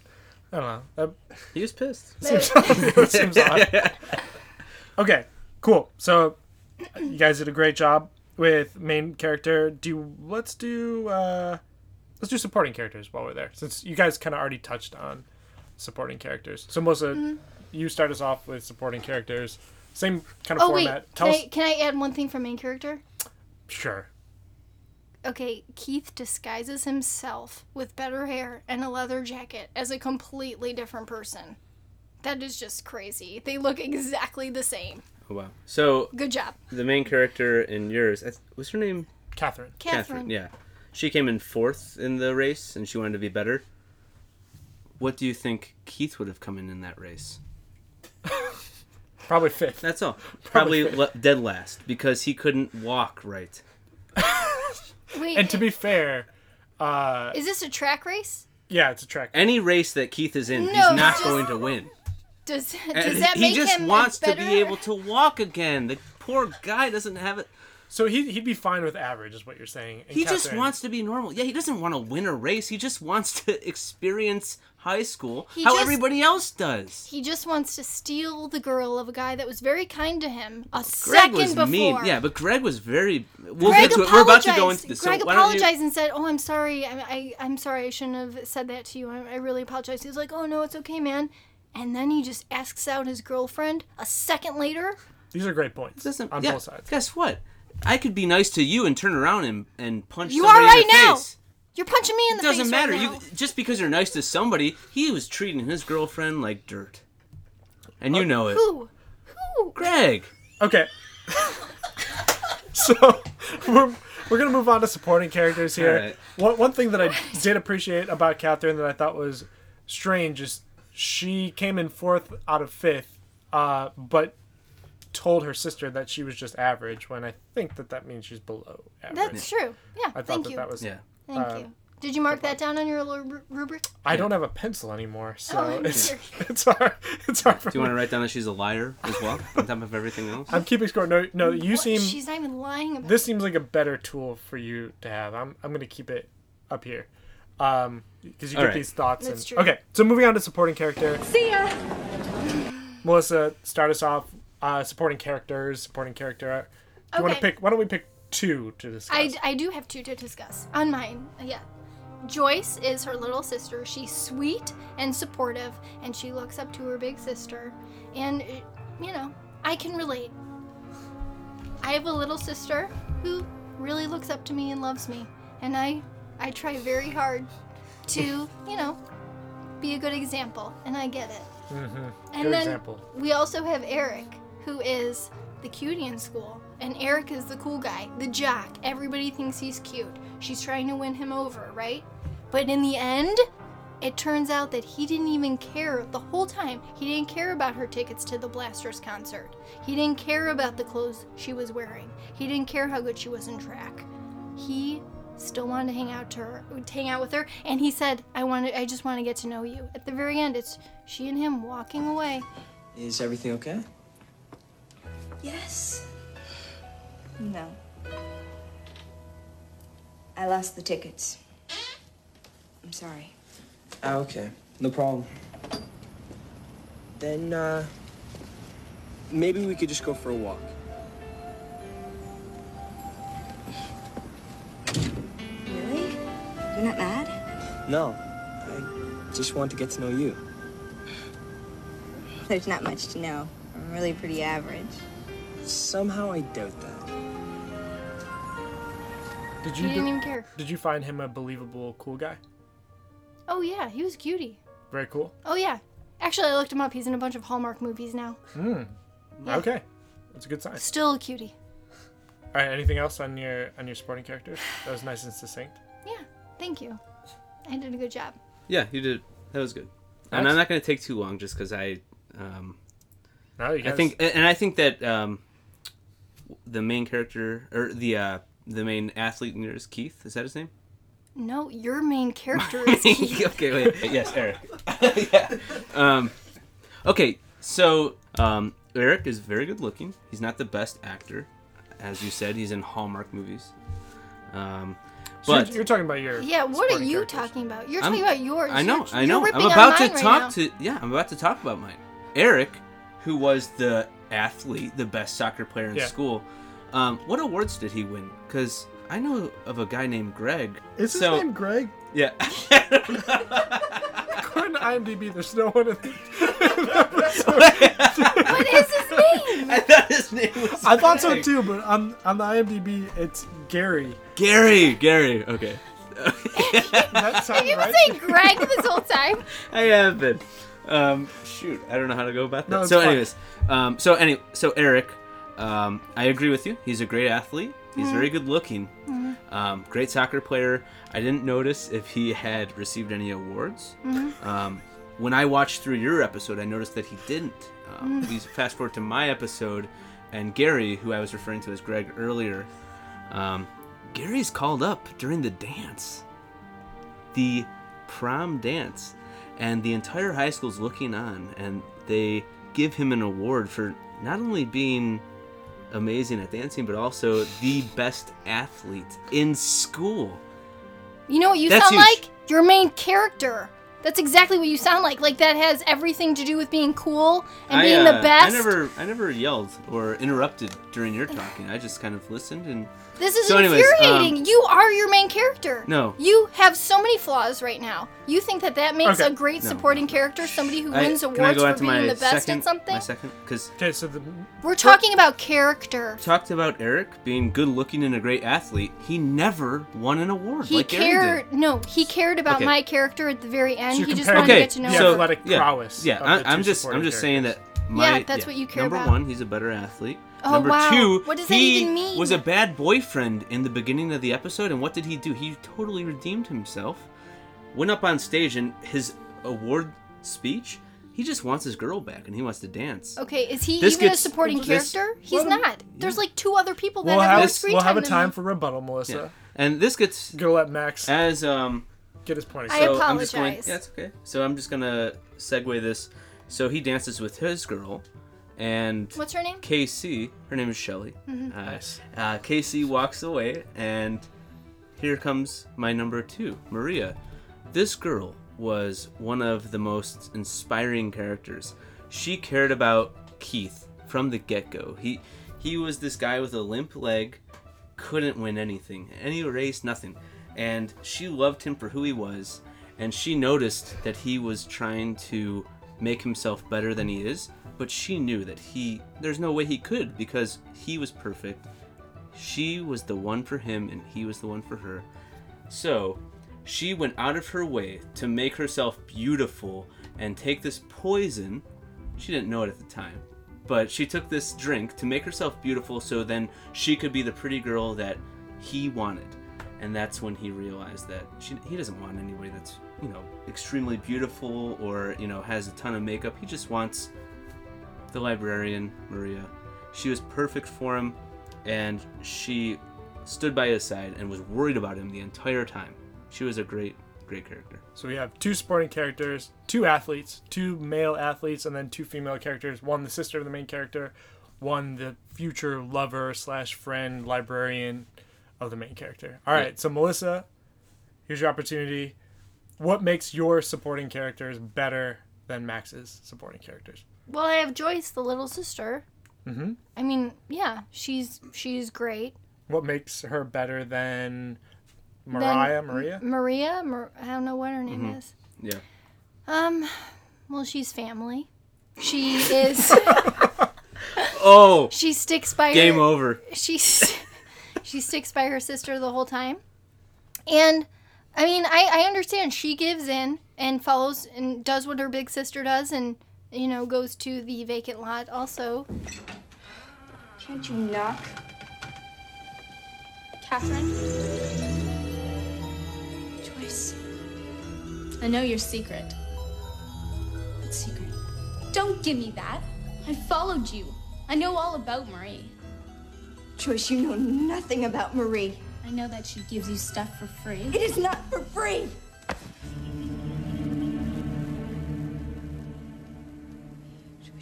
i don't know that He was pissed. seems, that seems odd. okay cool. So you guys did a great job with main character. Do let's do uh let's do supporting characters while we're there since you guys kind of already touched on supporting characters. So melissa Mhm. you start us off with supporting characters. Same kind of oh wait. format. Can tell I, us can I add one thing for main character sure Okay, Keith disguises himself with better hair and a leather jacket as a completely different person. That is just crazy. They look exactly the same. Oh, wow. So Good job. The main character in yours, I what's her name? Catherine. Catherine. Yeah, she came in fourth in the race, and she wanted to be better. What do you think Keith would have come in in that race? Probably fifth. That's all. Probably Probably le- dead last because he couldn't walk right. Wait, And to be fair, uh, is this a track race? yeah, it's a track. Any race that Keith is in, No, he's not just- going to win. Does does that he make just him a wants to be able to walk again. The poor guy doesn't have it. So he he'd be fine with average, is what you're saying. And He just Catherine- wants to be normal. Yeah, he doesn't want to win a race. He just wants to experience high school He how just- everybody else does. He just wants to steal the girl of a guy that was very kind to him a Greg second was before. mean. Yeah, but Greg was very. We'll Greg get to it. We're about to go apologized. into this. Greg so why don't you- and said, "Oh, I'm sorry. I, I, I'm sorry. I shouldn't have said that to you. I, I really apologize." He was like, "Oh no, it's okay, man." And then he just asks out his girlfriend a second later. These are great points Doesn't- on yeah, both sides. Guess what? I could be nice to you and turn around and, and punch You somebody are right in the now. face. You're punching me in the It doesn't face matter. right you just because you're nice to somebody, he was treating his girlfriend like dirt, and you know it. Who? Who? Greg. Okay. so we're, we're gonna move on to supporting characters here. Alright. One one thing that I did appreciate about Catherine that I thought was strange is she came in fourth out of fifth, uh, but told her sister that she was just average. When I think that that means she's below average. That's true. Yeah. I thought thank that you. that was Yeah. Thank uh, you. Did you mark that down on your little ru- rubric? I don't have a pencil anymore, so Oh, I'm it's it's hard. It's hard for Do you want to write down that she's a liar as well, on top of everything else? I'm keeping score. No, no, you What? seem. She's not even lying about This seems like a better tool for you to have. I'm I'm gonna keep it up here, um, because you All get right. these thoughts. That's and, true. Okay, so moving on to supporting character. See ya. Melissa, start us off. Uh, supporting characters, supporting character. Do you want to pick? Why don't we pick two to discuss? I, I do have two to discuss on mine. Yeah. Joyce is her little sister. She's sweet and supportive, and she looks up to her big sister. And, you know, I can relate. I have a little sister who really looks up to me and loves me. And I, I try very hard to, you know, be a good example. And I get it. mm-hmm. And Good then example. we also have Eric, who is the cutie in school. And Eric is the cool guy, the jock. Everybody thinks he's cute. She's trying to win him over, right? But in the end, it turns out that he didn't even care the whole time. He didn't care about her tickets to the Blasters concert. He didn't care about the clothes she was wearing. He didn't care how good she was in track. He still wanted to hang out to her, hang out with her, and he said, "I want I just want to get to know you." At the very end, it's she and him walking away. Is everything okay? Yes. No. I lost the tickets. I'm sorry. Ah, okay. No problem. Then, uh, maybe we could just go for a walk. Really? You're not mad? No, I just want to get to know you. There's not much to know. I'm really pretty average. Somehow I doubt that. Did He you didn't do- even care. did you find him a believable, cool guy? Oh yeah, he was cutie. Very cool. Oh yeah. Actually, I looked him up. He's in a bunch of Hallmark movies now. Hmm. Yeah. Okay, that's a good sign. Still a cutie. All right. Anything else on your on your supporting characters? That was nice and succinct. Yeah. Thank you. I did a good job. Yeah, you did. That was good. And I'm not going to take too long, just because I, um, No, you guys, I think, and I think that um, the main character or the uh, the main athlete in yours, Keith, is that his name? No, your main character is Keith. okay, wait. Yes, Eric. yeah. Um, okay, so um, Eric is very good looking. He's not the best actor, as you said. He's in Hallmark movies. Um, So you're- but you're, talking about your. Yeah, what are you characters. talking about? You're I'm- talking about yours. I know, You're- I you're know. I'm on about to mine right talk now. to yeah, I'm about to talk about mine. Eric, who was the athlete, the best soccer player in Yeah. school. Um, what awards did he win? Because I know of a guy named Greg. Is his so, name Greg? Yeah. According to IMDb, there's no one. In what is his name? I thought his name was. I thought so too, but on on the IMDb, it's Gary. Gary, Gary. Okay. That Have sound you been saying Greg this whole time? I have been. Um, shoot, I don't know how to go about that. No, so, fine. anyways, um, so any, so Eric, um, I agree with you. He's a great athlete. He's Mhm. very good looking. Mhm. Um, great soccer player. I didn't notice if he had received any awards. Mhm. Um, when I watched through your episode, I noticed that he didn't. Um, Mm. We fast forward to my episode, and Gary, who I was referring to as Greg earlier, um, Gary's called up during the dance, the prom dance, and the entire high school's looking on, and they give him an award for not only being amazing at dancing, but also the best athlete in school. You know what you That's sound huge. like? Your main character. That's exactly what you sound like. Like that has everything to do with being cool and I, being uh, the best. I never, I never yelled or interrupted during your talking. I just kind of listened and. This is So anyways, infuriating. um, you are your main character. No. You have so many flaws right now. You think that that makes Okay. a great No. supporting character, somebody who I- wins can I awards go for on to being my the best second, at something? My second, because Okay, so the We're talking about character. talked about Eric being good looking and a great athlete. He never won an award He like Gary cared. did. No, he cared about Okay. my character at the very end. So you're he just comparing wanted to Okay, get to know the her. athletic yeah, prowess Yeah, of I, the I'm just, I'm supporting just saying that. My, that's what you care number about. one, he's a better athlete. Oh, number wow. two, What does that he even mean? was a bad boyfriend in the beginning of the episode, and what did he do? He totally redeemed himself. Went up on stage, and his award speech, he just wants his girl back, and he wants to dance. Okay, is he This even gets- a supporting this- character? He's not. There's like two other people that we'll have have more screen we'll time have a than time him. for rebuttal, Melissa. Yeah. And this gets Gonna let Max as um get his point. I across. so I'm just going. apologize. Yeah, it's okay. So I'm just gonna segue this. So he dances with his girl, and What's her name? Casey. Her name is Shelly. Mhm. Uh, Nice. uh, Casey walks away, and here comes my number two, Maria. This girl was one of the most inspiring characters. She cared about Keith from the get-go. He he was this guy with a limp leg, couldn't win anything, any race, nothing. And she loved him for who he was, and she noticed that he was trying to make himself better than he is, but she knew that he there's no way he could because he was perfect. She was the one for him and he was the one for her. So, she went out of her way to make herself beautiful and take this poison. She didn't know it at the time, but she took this drink to make herself beautiful so then she could be the pretty girl that he wanted. And that's when he realized that she, he doesn't want anybody that's, you know, extremely beautiful or, you know, has a ton of makeup. He just wants the librarian, Maria. She was perfect for him, and she stood by his side and was worried about him the entire time. She was a great, great character. So we have two supporting characters, two athletes, two male athletes, and then two female characters. One the sister of the main character, one the future lover slash friend librarian of the main character. All right, Yeah. so Melissa, here's your opportunity. What makes your supporting characters better than Max's supporting characters? Well, I have Joyce, the little sister. Mm-hmm. I mean, yeah, she's she's great. What makes her better than Then Maria? M- Maria. Mar- I don't know what her name Mhm. is. Yeah. Um, well, she's family. She is. Oh! she sticks by Game her, over. She's she sticks by her sister the whole time, and I mean, I I understand she gives in and follows and does what her big sister does, and you know goes to the vacant lot also. Can't you knock? Catherine, Joyce. I know your secret. What secret? Don't give me that. I followed you. I know all about Marie. Joyce, you know nothing about Marie. I know that she gives you stuff for free. It is not for free.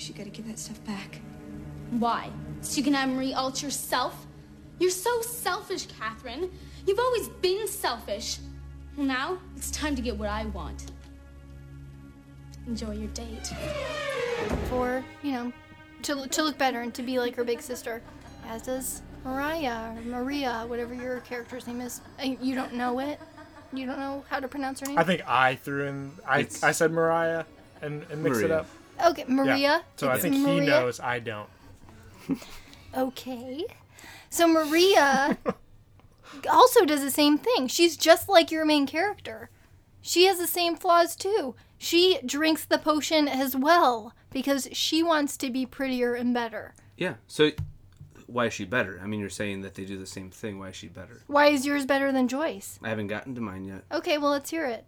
You gotta give that stuff back. Why? So you can have Marie all to yourself? You're so selfish, Catherine. You've always been selfish. Well, now it's time to get what I want. Enjoy your date. for you know to, to look better and to be like her big sister as does mariah or maria whatever your character's name is uh, you don't know it you don't know how to pronounce her name I think I threw in. I, It's- I said Mariah and, and mixed it up. Okay maria Yeah. So I It's think he knows. I don't. okay so maria also does the same thing she's just like your main character she has the same flaws too she drinks the potion as well because she wants to be prettier and better Yeah. So, why is she better? I mean, you're saying that they do the same thing. Why is she better? Why is yours better than Joyce? I haven't gotten to mine yet. Okay, well, let's hear it.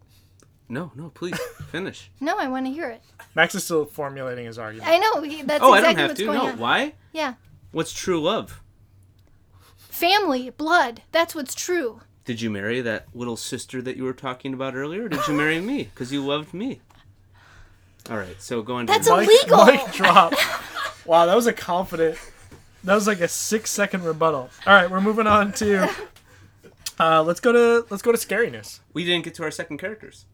No, no, please finish. No, I want to hear it. Max is still formulating his argument. I know. he- That's oh, exactly I don't have to. No, on. why? Yeah. What's true love? Family, blood. That's what's true. Did you marry that little sister that you were talking about earlier? Or did you marry me because you loved me? All right, so go on. to That's your- illegal. Mic drop. wow, that was a confident. That was like a six second rebuttal. All right, we're moving on to. Uh, let's go to let's go to scariness. We didn't get to our second characters.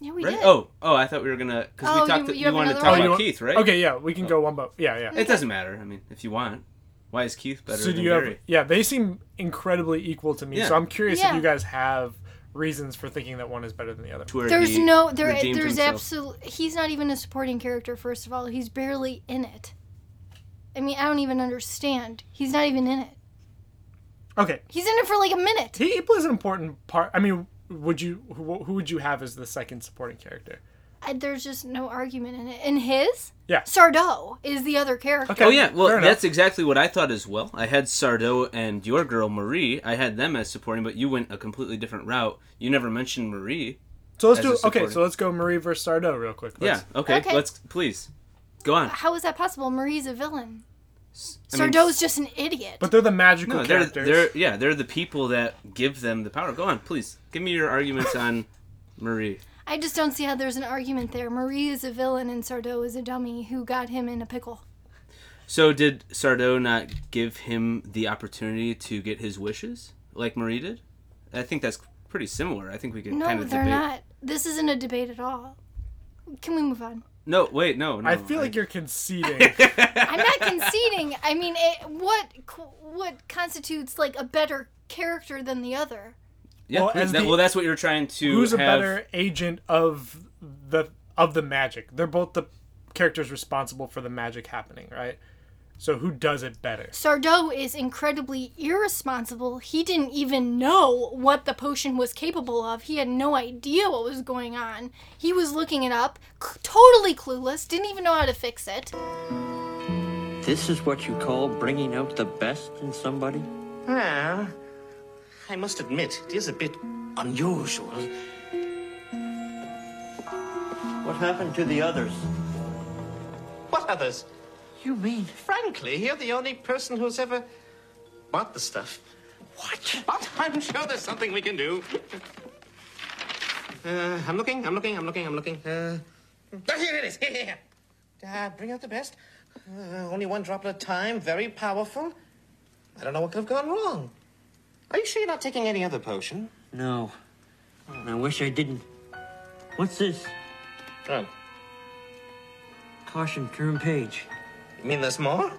Yeah, we right? did. Oh, oh, I thought we were gonna because Oh, we talked. you- You, you wanted to talk one? about want- Keith, right? Okay, yeah, we can go one by yeah, yeah. It doesn't matter. I mean, if you want, why is Keith better So than do you have? Yeah, they seem incredibly equal to me. Yeah. So I'm curious Yeah. if you guys have reasons for thinking that one is better than the other. To There's he no there. There's himself. absolutely. He's not even a supporting character. First of all, he's barely in it. I mean, I don't even understand. He's not even in it. Okay, He's in it for like a minute. he, he plays an important part. I mean, would you who, who would you have as the second supporting character? I, there's just no argument in it. And his Yeah. Sardo is the other character. Okay. Oh yeah, well that's exactly what I thought as well. I had Sardo and your girl Marie. I had them as supporting, but you went a completely different route. You never mentioned Marie. So let's as do a okay. So let's go Marie versus Sardo real quick. Let's- yeah. Okay. Okay. Let's please go on. How is that possible? Marie's a villain. I mean, Sardo's just an idiot. But they're the magical No, they're characters. they're yeah they're the people that give them the power. Go on, please. Give me your arguments on Marie. I just don't see how there's an argument there. Marie is a villain and Sardo is a dummy who got him in a pickle. So did Sardo not give him the opportunity to get his wishes like Marie did? I think that's pretty similar. I think we can No, kind of they're debate. not. This isn't a debate at all. Can we move on? No, wait, no, no. I feel like you're conceding. I'm not conceding. I mean, it, what what constitutes like a better character than the other? Yeah, Well, That- the- well, that's what you're trying to. Who's a better agent of the of the magic? They're both the characters responsible for the magic happening, right? So who does it better? Sardo is incredibly irresponsible. He didn't even know what the potion was capable of. He had no idea what was going on. He was looking it up, c- totally clueless, didn't even know how to fix it. This is what you call bringing out the best in somebody? Well, I must admit, it is a bit unusual. What happened to the others? What others? You mean? Frankly, you're the only person who's ever bought the stuff. What? But I'm sure there's something we can do. Uh, I'm looking, I'm looking, I'm looking, I'm looking. Uh, oh, here it is. Here, here, here. Uh, bring out the best. Uh, only one drop at a time. Very powerful. I don't know what could have gone wrong. Are you sure you're not taking any other potion? No. I wish I didn't. What's this? Oh, Caution, turn page. You mean there's more?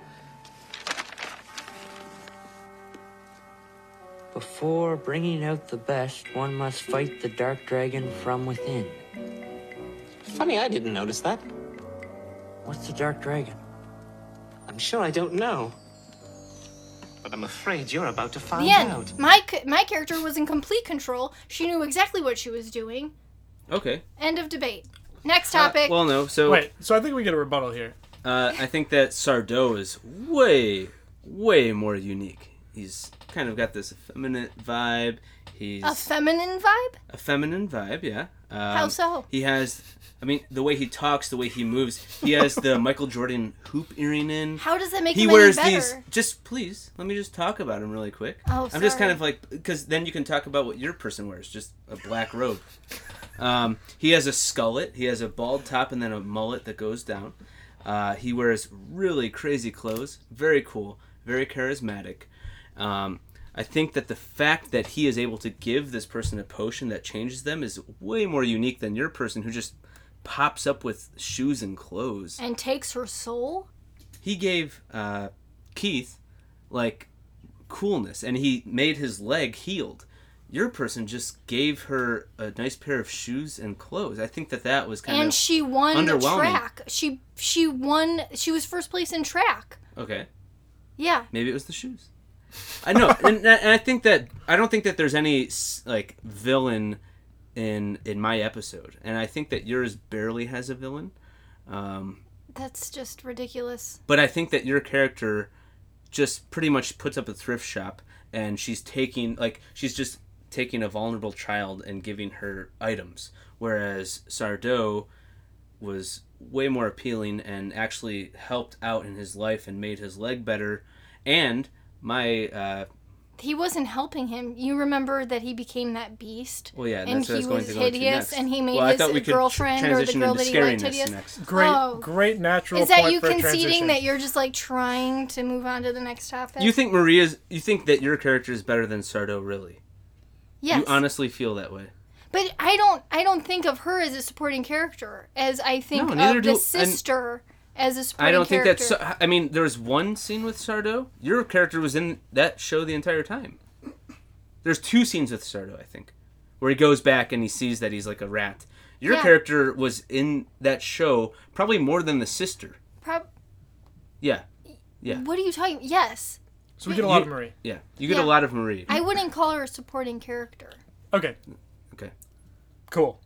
Before bringing out the best, one must fight the dark dragon from within. Funny, I didn't notice that. What's the dark dragon? I'm sure I don't know. But I'm afraid you're about to find the end. out. My my character was in complete control. She knew exactly what she was doing. Okay. End of debate. Next Uh, topic. well, no. So Wait, so I think we get a rebuttal here. Uh, I think that Sardo is way, way more unique. He's kind of got this effeminate vibe. He's a feminine vibe? a feminine vibe, yeah. Um, How so? He has, I mean, the way he talks, the way he moves. He has the Michael Jordan hoop earring in. How does that make he him wears any these. Just please, let me just talk about him really quick. Oh, I'm just kind of like because then you can talk about what your person wears, just a black robe. Um, he has a skullet. He has a bald top and then a mullet that goes down. Uh, he wears really crazy clothes. Very cool. Very charismatic. Um, I think that the fact that he is able to give this person a potion that changes them is way more unique than your person who just pops up with shoes and clothes. And takes her soul? He gave uh, Keith like coolness, and he made his leg healed. Your person just gave her a nice pair of shoes and clothes. I think that that was kind and of and she won the track. She she won. She was first place in track. Okay, Yeah. maybe it was the shoes. I know, and, and I think that I don't think that there's any like villain in in my episode, and I think that yours barely has a villain. Um, That's just ridiculous. but I think that your character just pretty much puts up a thrift shop and she's taking like she's just taking a vulnerable child and giving her items whereas Sardo was way more appealing and actually helped out in his life and made his leg better and my uh He wasn't helping him. You remember that he became that beast. well yeah and that's what I he was going was to hideous, next. and he made well, his thought we could tr- girlfriend or the girl that he liked scariness hideous. next. Great, Oh. great natural. Is that point you for conceding transition. that you're just like trying to move on to the next topic? You think Maria's you think that your character is better than Sardo really? Yes. You honestly feel that way. But I don't. I don't think of her as a supporting character, as I think No, of the sister as a supporting character. I don't think character. that's. I mean, there was one scene with Sardo. Your character was in that show the entire time. There's two scenes with Sardo, I think, where he goes back and he sees that he's like a rat. Your Yeah. character was in that show probably more than the sister. Prob- Yeah, yeah. What are you talking? Yes. So we get a lot You- of Marie. Yeah, you get Yeah. a lot of Marie. I wouldn't call her a supporting character. Okay. Okay. Cool.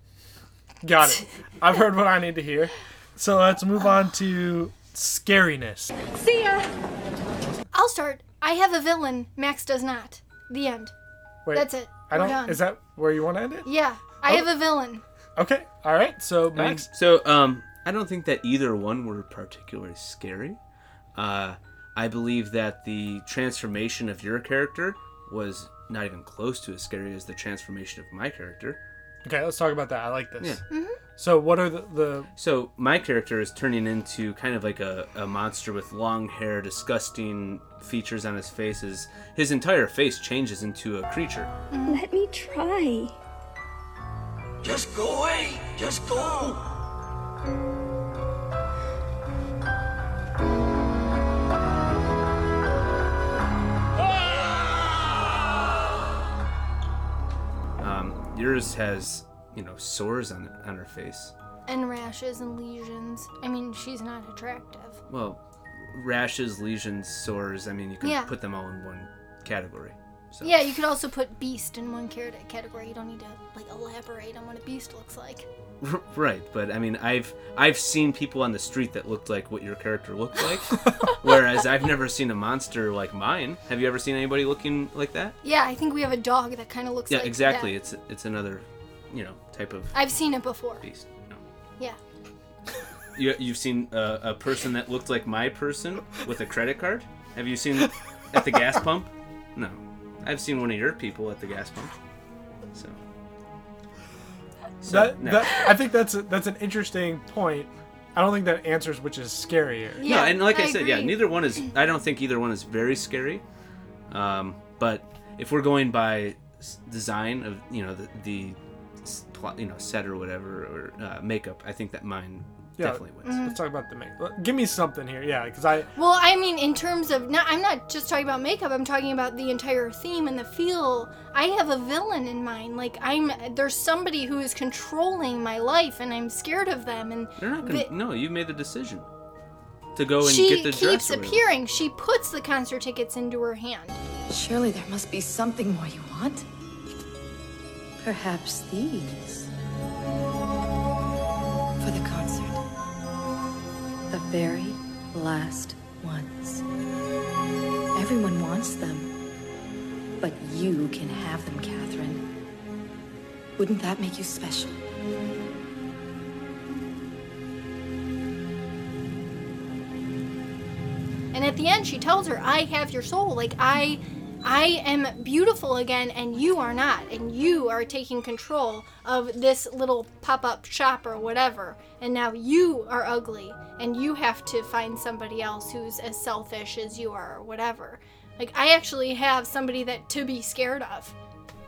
Got it. I've heard what I need to hear. So let's move on to scariness. See ya. I'll start. I have a villain. Max does not. The end. Wait, That's it. I We're don't. done. Is that where you want to end it? Yeah. I Oh. have a villain. Okay. All right. So I mean, Max. so um, I don't think that either one were particularly scary. Uh, I believe that the transformation of your character was not even close to as scary as the transformation of my character. Okay. Let's talk about that. I like this. Yeah. Mm-hmm. So what are the, the So my character is turning into kind of like a, a monster with long hair, disgusting features on his face. His, his entire face changes into a creature. Let me try. Just go away. Just go. Yours has, you know, sores on on her face. And rashes and lesions. I mean, she's not attractive. Well, rashes, lesions, sores. I mean, you can Yeah. put them all in one category. So. Yeah, you could also put beast in one category. You don't need to like elaborate on what a beast looks like. Right, but I mean, I've I've seen people on the street that looked like what your character looked like, whereas I've never seen a monster like mine. Have you ever seen anybody looking like that? Yeah, I think we have a dog that kind of looks yeah, like exactly. that. It's it's another, you know, type of I've seen it before. beast. No. Yeah. You you've seen a, a person that looked like my person with a credit card? Have you seen at the gas pump? No, I've seen one of your people at the gas pump. So. So, that, no. that I think that's a, that's an interesting point. I don't think that answers which is scarier. no, and like I, I said, yeah, neither one is. I don't think either one is very scary. Um, but if we're going by design of you know the the plot, you know set or whatever or uh, makeup, I think that mine Yeah, definitely wins. Mm-hmm. Let's talk about the make. Give me something here, yeah, because I Well, I mean, in terms of not, I'm not just talking about makeup. I'm talking about the entire theme and the feel. I have a villain in mind. Like I'm there's somebody who is controlling my life, and I'm scared of them. And They're not gonna. the- no, you made the decision to go and get the keeps dress. or whatever. appearing. She puts the concert tickets into her hand. Surely there must be something more you want. Perhaps these. The very last ones. Everyone wants them. But you can have them, Catherine. Wouldn't that make you special? And at the end, she tells her, "I have your soul. Like I, I am beautiful again, and you are not. And you are taking control of this little pop-up shop or whatever. And now you are ugly, and you have to find somebody else who's as selfish as you are, or whatever. Like I actually have somebody that to be scared of."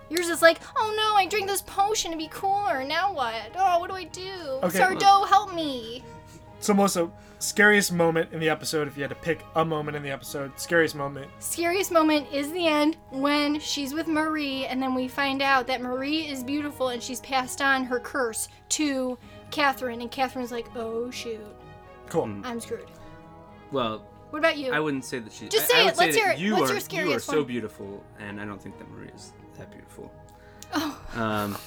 Yours is like, oh no, I drink this potion to be cooler. Now what? Oh, what do I do? Okay. Sardo, help me. so Melissa, scariest moment in the episode. If you had to pick a moment in the episode, scariest moment. Scariest moment is the end when she's with Marie, and then we find out that Marie is beautiful and she's passed on her curse to Catherine, and Catherine's like, oh shoot, Cool. I'm screwed. Well, What about you? I wouldn't say that she. Just I, say I would it. Let's that hear it. You What's are, your You are scariest so one? beautiful, and I don't think that Marie is that beautiful. Oh. Um,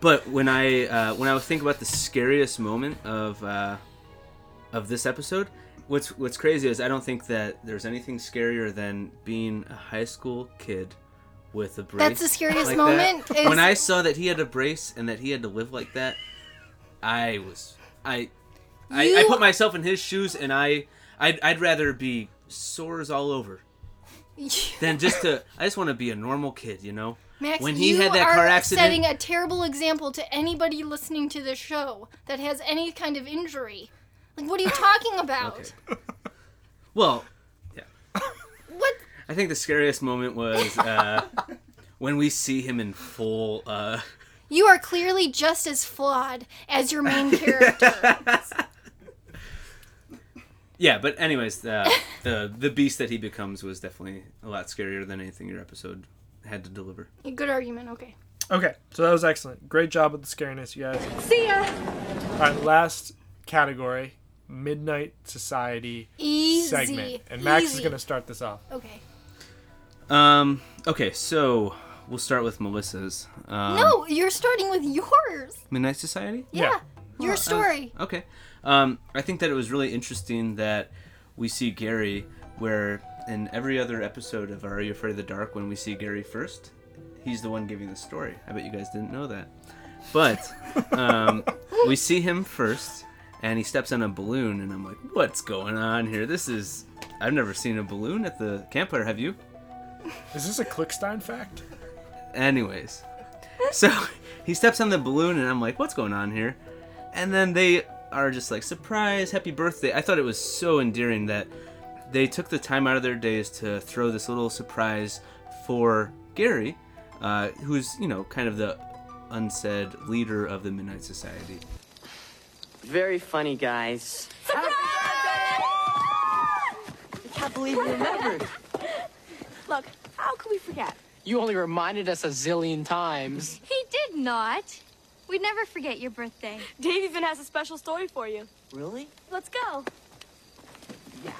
but when I uh, when I was thinking about the scariest moment of uh, of this episode, what's what's crazy is I don't think that there's anything scarier than being a high school kid with a brace. That's the scariest like moment that. is- When I saw that he had a brace and that he had to live like that, I was I I, I put myself in his shoes and I I'd, I'd rather be sores all over than just to I just want to be a normal kid, you know. Max, when he you had that are car accident, setting a terrible example to anybody listening to the show that has any kind of injury. Like, what are you talking about? Okay. well, yeah. What? I think the scariest moment was uh, when we see him in full. Uh, You are clearly just as flawed as your main character. Yeah, but anyways, uh, the the beast that he becomes was definitely a lot scarier than anything your episode had to deliver. Good argument. Okay. Okay, so that was excellent. Great job with the scariness, you guys. See ya. All right, last category Midnight Society Easy. segment. And Max is going to start this off. Okay. Um. Okay, so we'll start with Melissa's. Um, no, you're starting with yours. Midnight Society. Yeah. Your Oh, uh, story. okay. Um, I think that it was really interesting that we see Gary, where in every other episode of Are You Afraid of the Dark, when we see Gary first, he's the one giving the story. I bet you guys didn't know that. But um, we see him first, and he steps on a balloon, and I'm like, what's going on here? This is. I've never seen a balloon at the campfire, have you? Is this a Clickstein fact? Anyways, so he steps on the balloon, and I'm like, what's going on here? And then they are just like, surprise, happy birthday. I thought it was so endearing that they took the time out of their days to throw this little surprise for Gary, uh, who's, you know, kind of the unsaid leader of the Midnight Society. Very funny, guys. I can't believe you remembered. Look, how could we forget? You only reminded us a zillion times. He did not. We'd never forget your birthday. Dave even has a special story for you. Really? Let's go. Yeah.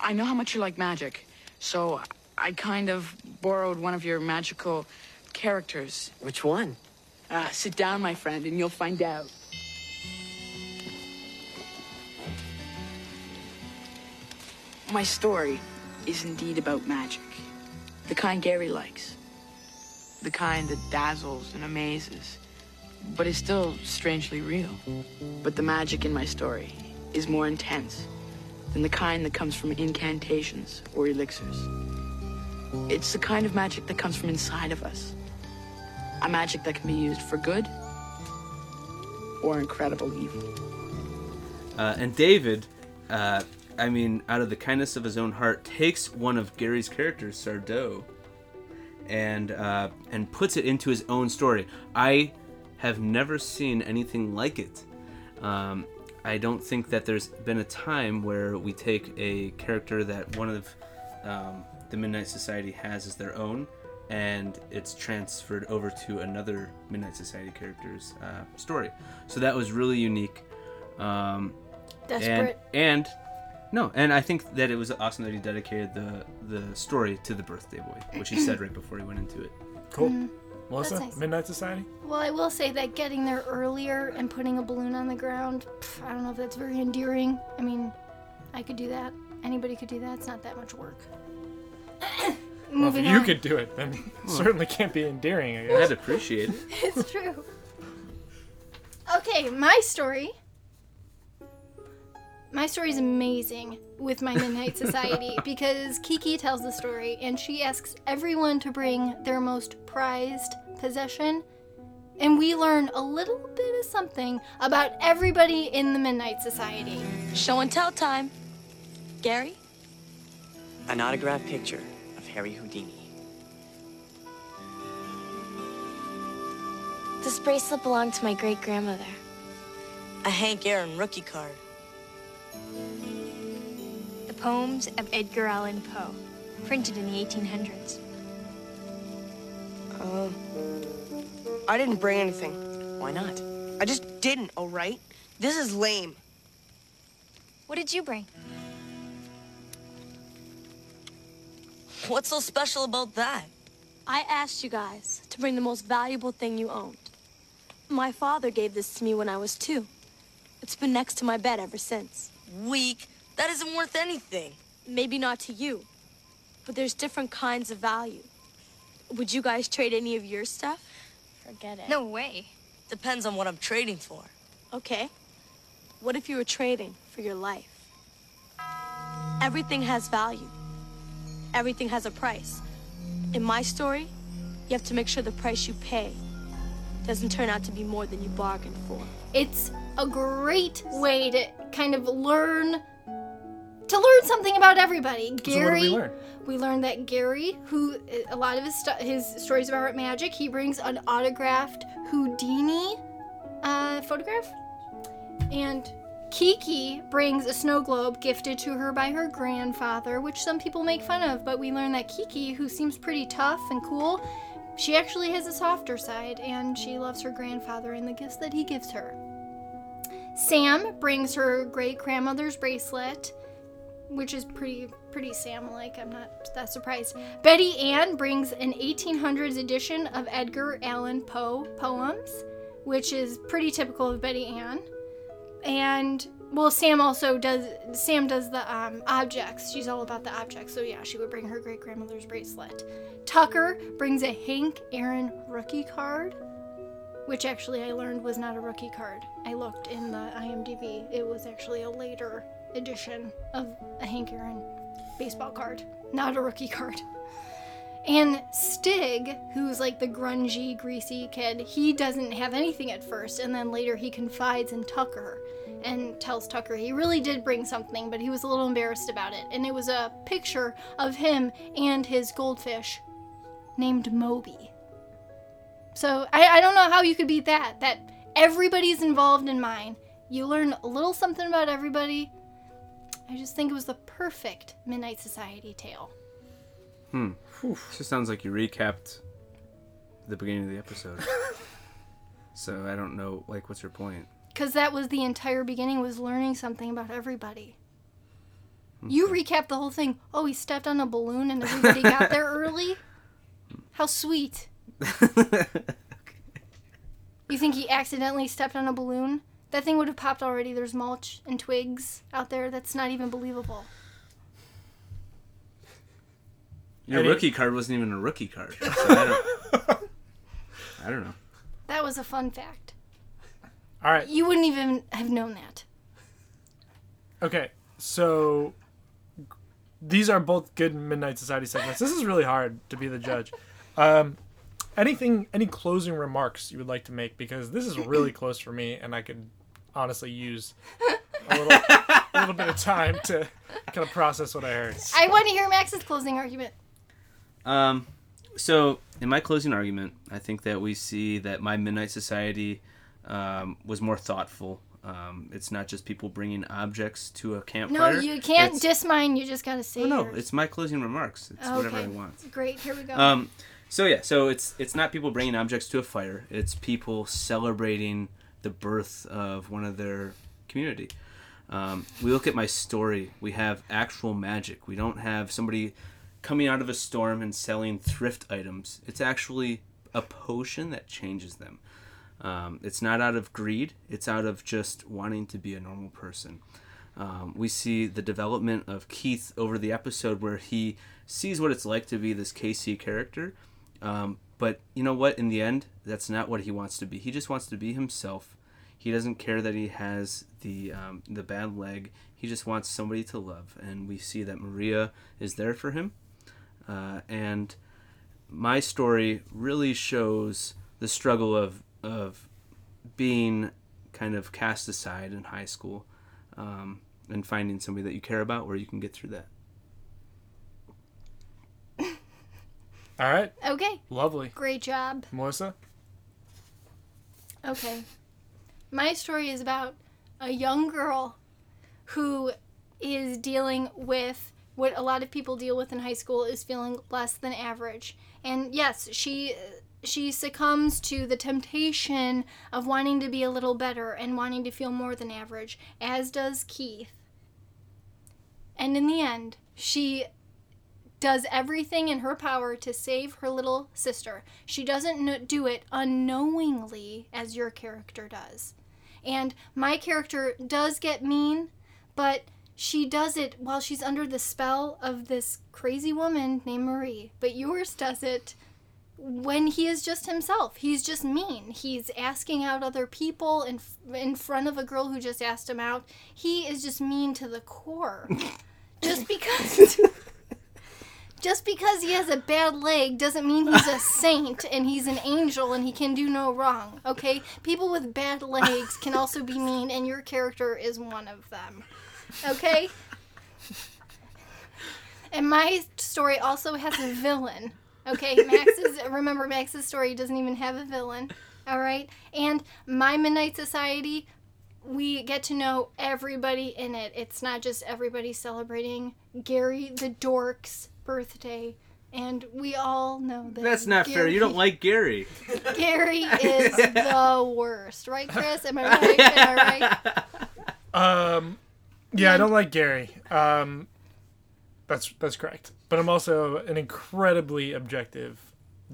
I know how much you like magic, so I kind of borrowed one of your magical characters. Which one? Uh, sit down, my friend, and you'll find out. My story is indeed about magic. The kind Gary likes. The kind that dazzles and amazes, but is still strangely real. But the magic in my story is more intense than the kind that comes from incantations or elixirs. It's the kind of magic that comes from inside of us. A magic that can be used for good or incredible evil. Uh, and David, uh, I mean, out of the kindness of his own heart, takes one of Gary's characters, Sardo, and uh, and puts it into his own story. I have never seen anything like it. Um, I don't think that there's been a time where we take a character that one of um, the Midnight Society has as their own, and it's transferred over to another Midnight Society character's uh, story. So that was really unique. Um, Desperate. And, and no, and I think that it was awesome that he dedicated the the story to the birthday boy, which he said right before he went into it. Cool. Mhm. Melissa, That's nice. Midnight Society? Well, I will say that getting there earlier and putting a balloon on the ground, pff, I don't know if that's very endearing. I mean, I could do that. Anybody could do that. It's not that much work. Well, if you on. could do it, then it certainly can't be endearing, I guess. I'd appreciate it. it's true. Okay, my story. My story is amazing with my Midnight Society because Kiki tells the story and she asks everyone to bring their most prized possession. And we learn a little bit of something about everybody in the Midnight Society. Show and tell time. Gary? An autographed picture of Harry Houdini. This bracelet belonged to my great grandmother. A Hank Aaron rookie card. The poems of Edgar Allan Poe, printed in the 1800s. Uh, I didn't bring anything. Why not? I just didn't, all right? This is lame. What did you bring? What's so special about that? I asked you guys to bring the most valuable thing you owned. My father gave this to me when I was two. It's been next to my bed ever since. Weak, That isn't worth anything. Maybe not to you, but there's different kinds of value. Would you guys trade any of your stuff? Forget it. No way. Depends on what I'm trading for. Okay. What if you were trading for your life? Everything has value. Everything has a price. In my story, you have to make sure the price you pay doesn't turn out to be more than you bargained for. It's a great way to kind of learn to learn something about everybody. So Gary, did we learn? we learned that Gary, who a lot of his stu- his stories about magic, he brings an autographed Houdini uh, photograph, and Kiki brings a snow globe gifted to her by her grandfather, which some people make fun of. But we learn that Kiki, who seems pretty tough and cool, she actually has a softer side, and she loves her grandfather and the gifts that he gives her. Sam brings her great grandmother's bracelet, which is pretty pretty Sam like. I'm not that surprised. Betty Ann brings an 1800s edition of Edgar Allan Poe poems, which is pretty typical of Betty Ann. And well, Sam also does. Sam does the um, objects. She's all about the objects. So yeah, she would bring her great grandmother's bracelet. Tucker brings a Hank Aaron rookie card, which actually I learned was not a rookie card. I looked in the IMDb. It was actually a later edition of a Hank Aaron baseball card, not a rookie card. And Stig, who's like the grungy, greasy kid, he doesn't have anything at first, and then later he confides in Tucker and tells Tucker he really did bring something, but he was a little embarrassed about it. And it was a picture of him and his goldfish named Moby. So I, I don't know how you could beat that. That everybody's involved in mine. You learn a little something about everybody. I just think it was the perfect Midnight Society tale. Hmm. Just sounds like you recapped the beginning of the episode. so I don't know, like, what's your point? Because that was the entire beginning was learning something about everybody. You recapped the whole thing. Oh, he stepped on a balloon and everybody got there early? How sweet. You think he accidentally stepped on a balloon? That thing would have popped already. There's mulch and twigs out there. That's not even believable. Your Any- rookie card wasn't even a rookie card. So I don't. I don't know. That was a fun fact. All right. You wouldn't even have known that. Okay, so these are both good Midnight Society segments. This is really hard to be the judge. Um, anything, any closing remarks you would like to make? Because this is really close for me, and I could honestly use a little, a little bit of time to kind of process what I heard. I want to hear Max's closing argument. Um, so in my closing argument, I think that we see that my Midnight Society um, was more thoughtful. Um, it's not just people bringing objects to a campfire. No, campfire. you can't It's- diss mine. You just gotta say Oh, no, yours. it's my closing remarks. It's whatever I Okay. want. Great. Here we go. Um, so yeah, so it's it's not people bringing objects to a fire. It's people celebrating the birth of one of their community. Um, we look at my story. We have actual magic. We don't have somebody coming out of a storm and selling thrift items. It's actually a potion that changes them. Um, it's not out of greed. It's out of just wanting to be a normal person. Um, we see the development of Keith over the episode where he sees what it's like to be this KC character. Um, but you know what? In the end, that's not what he wants to be. He just wants to be himself. He doesn't care that he has the um, the bad leg. He just wants somebody to love, and we see that Maria is there for him. Uh, and my story really shows the struggle of of being kind of cast aside in high school um, and finding somebody that you care about where you can get through that. All right, okay. lovely. Great job. Melissa? Okay. My story is about a young girl who is dealing with what a lot of people deal with in high school is feeling less than average. And yes, she she succumbs to the temptation of wanting to be a little better and wanting to feel more than average, as does Keith. And in the end, she does everything in her power to save her little sister. She doesn't do it unknowingly as your character does. And my character does get mean, but she does it while she's under the spell of this crazy woman named Marie. But yours does it when he is just himself. He's just mean. He's asking out other people in in front of a girl who just asked him out. He is just mean to the core. just because just because he has a bad leg doesn't mean he's a saint and he's an angel and he can do no wrong. Okay? People with bad legs can also be mean and your character is one of them. Okay? And my story also has a villain. Okay, Max's remember Max's story doesn't even have a villain. All right? And my Midnight Society, we get to know everybody in it. It's not just everybody celebrating Gary the dork's birthday. And we all know that That's not fair. You don't like Gary. Gary is the worst, right, Chris? Am I right? Am I right? Um, yeah, I don't like Gary. Um, that's that's correct. But I'm also an incredibly objective